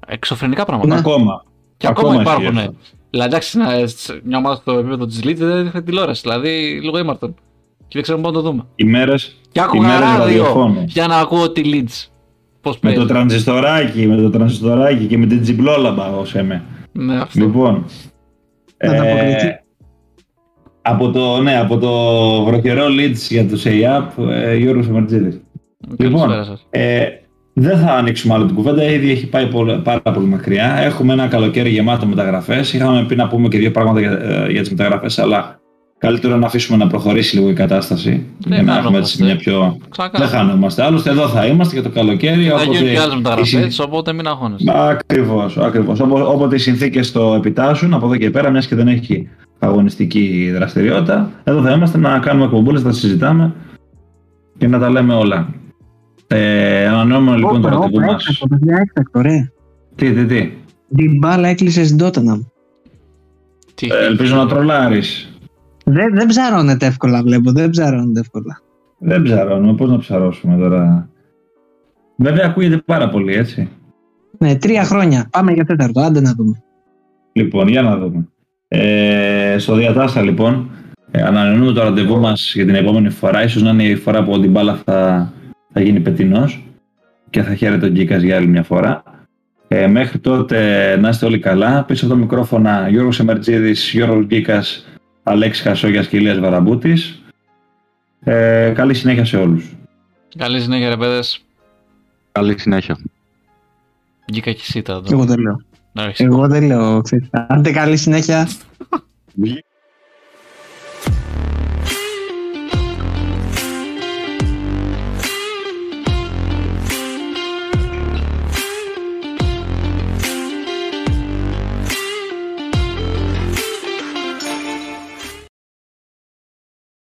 Εξωφρενικά πράγματα. Ναι. Ακόμα. Και ακόμα, ισχύει υπάρχουν. Αυτό. Δηλαδή, εντάξει, να- σε μια ομάδα στο επίπεδο της Leeds δεν είχαν τηλεόραση. Δηλαδή, λίγο ήμαρτον. Και δεν ξέρουμε πού να το δούμε. Ημέρες, Και άκουγα ημέρες ράδιο ραδιοφώνου. για να ακούω τη Leeds. Πώς Με παίζει. το τρανζιστοράκι, με το τρανζιστοράκι και με την τζιμπλόλαμπα ως εμέ. Ναι, αυτό. Λοιπόν. Ανταποκριθεί. από το, ναι, από το βροχερό Leeds για τους ΑΙΑΠ, ε, Γιώργος Μαρτζίδης. Καλησπέρα λοιπόν, σας. Ε, δεν θα ανοίξουμε άλλο την κουβέντα, ήδη έχει πάει πολύ- πάρα πολύ μακριά. Έχουμε ένα καλοκαίρι γεμάτο μεταγραφές. Είχαμε πει να πούμε και δύο πράγματα για, ε, για τις μεταγραφές, αλλά καλύτερο να αφήσουμε να προχωρήσει λίγο η κατάσταση. για να έχουμε έτσι χανόμαστε. μια πιο. Ξανακάνω. Δεν χάνομαστε. Άλλωστε, εδώ θα είμαστε για το καλοκαίρι. Θα όποτε γίνουν και άλλες οι μεταγραφές, συν- οπότε μην αγχώνεστε. Ακριβώς, ακριβώς. Όποτε οι συνθήκες το επιτάσσουν από εδώ και πέρα, μιας και δεν έχει αγωνιστική δραστηριότητα, εδώ θα είμαστε να κάνουμε εκπομπούλες, να συζητάμε και να τα λέμε όλα. Ε, ανανεώνουμε λοιπόν το Όπα, ραντεβού όπα, μας. έκτακτο, παιδιά, έκτακτο, ρε. Τι, τι, τι. Την μπάλα έκλεισες στην Τότεναμ. Τι, Ε, ελπίζω να τρολάρεις. Δεν, δεν ψαρώνεται εύκολα, βλέπω. Δεν ψαρώνεται εύκολα. Δεν ψαρώνουμε, πώς να ψαρώσουμε τώρα. Βέβαια ακούγεται πάρα πολύ, έτσι. Ναι, τρία χρόνια. Πάμε για τέταρτο. Άντε να δούμε. Λοιπόν, για να δούμε. Ε, στο διατάστα λοιπόν, ε, ανανεώνουμε το ραντεβού μας για την επόμενη φορά. Ίσως να είναι η φορά που ο Ντιμπάλα θα, θα γίνει πετινός και θα χαίρεται τον Γκίκας για άλλη μια φορά. Ε, μέχρι τότε να είστε όλοι καλά. Πίσω από τα μικρόφωνα Γιώργος Εμερτζίδης, Γιώργος Γκίκας, Αλέξης Χασόγιας και Ηλίας Βαραμπούτης. Ε, καλή συνέχεια σε όλους. Καλή συνέχεια, ρε παιδες. Καλή συνέχεια. Γκίκα και σίτα Εγώ δεν λέω. εδώ. Εγώ δεν λέω. ξέρεις. Άντε καλή συνέχεια.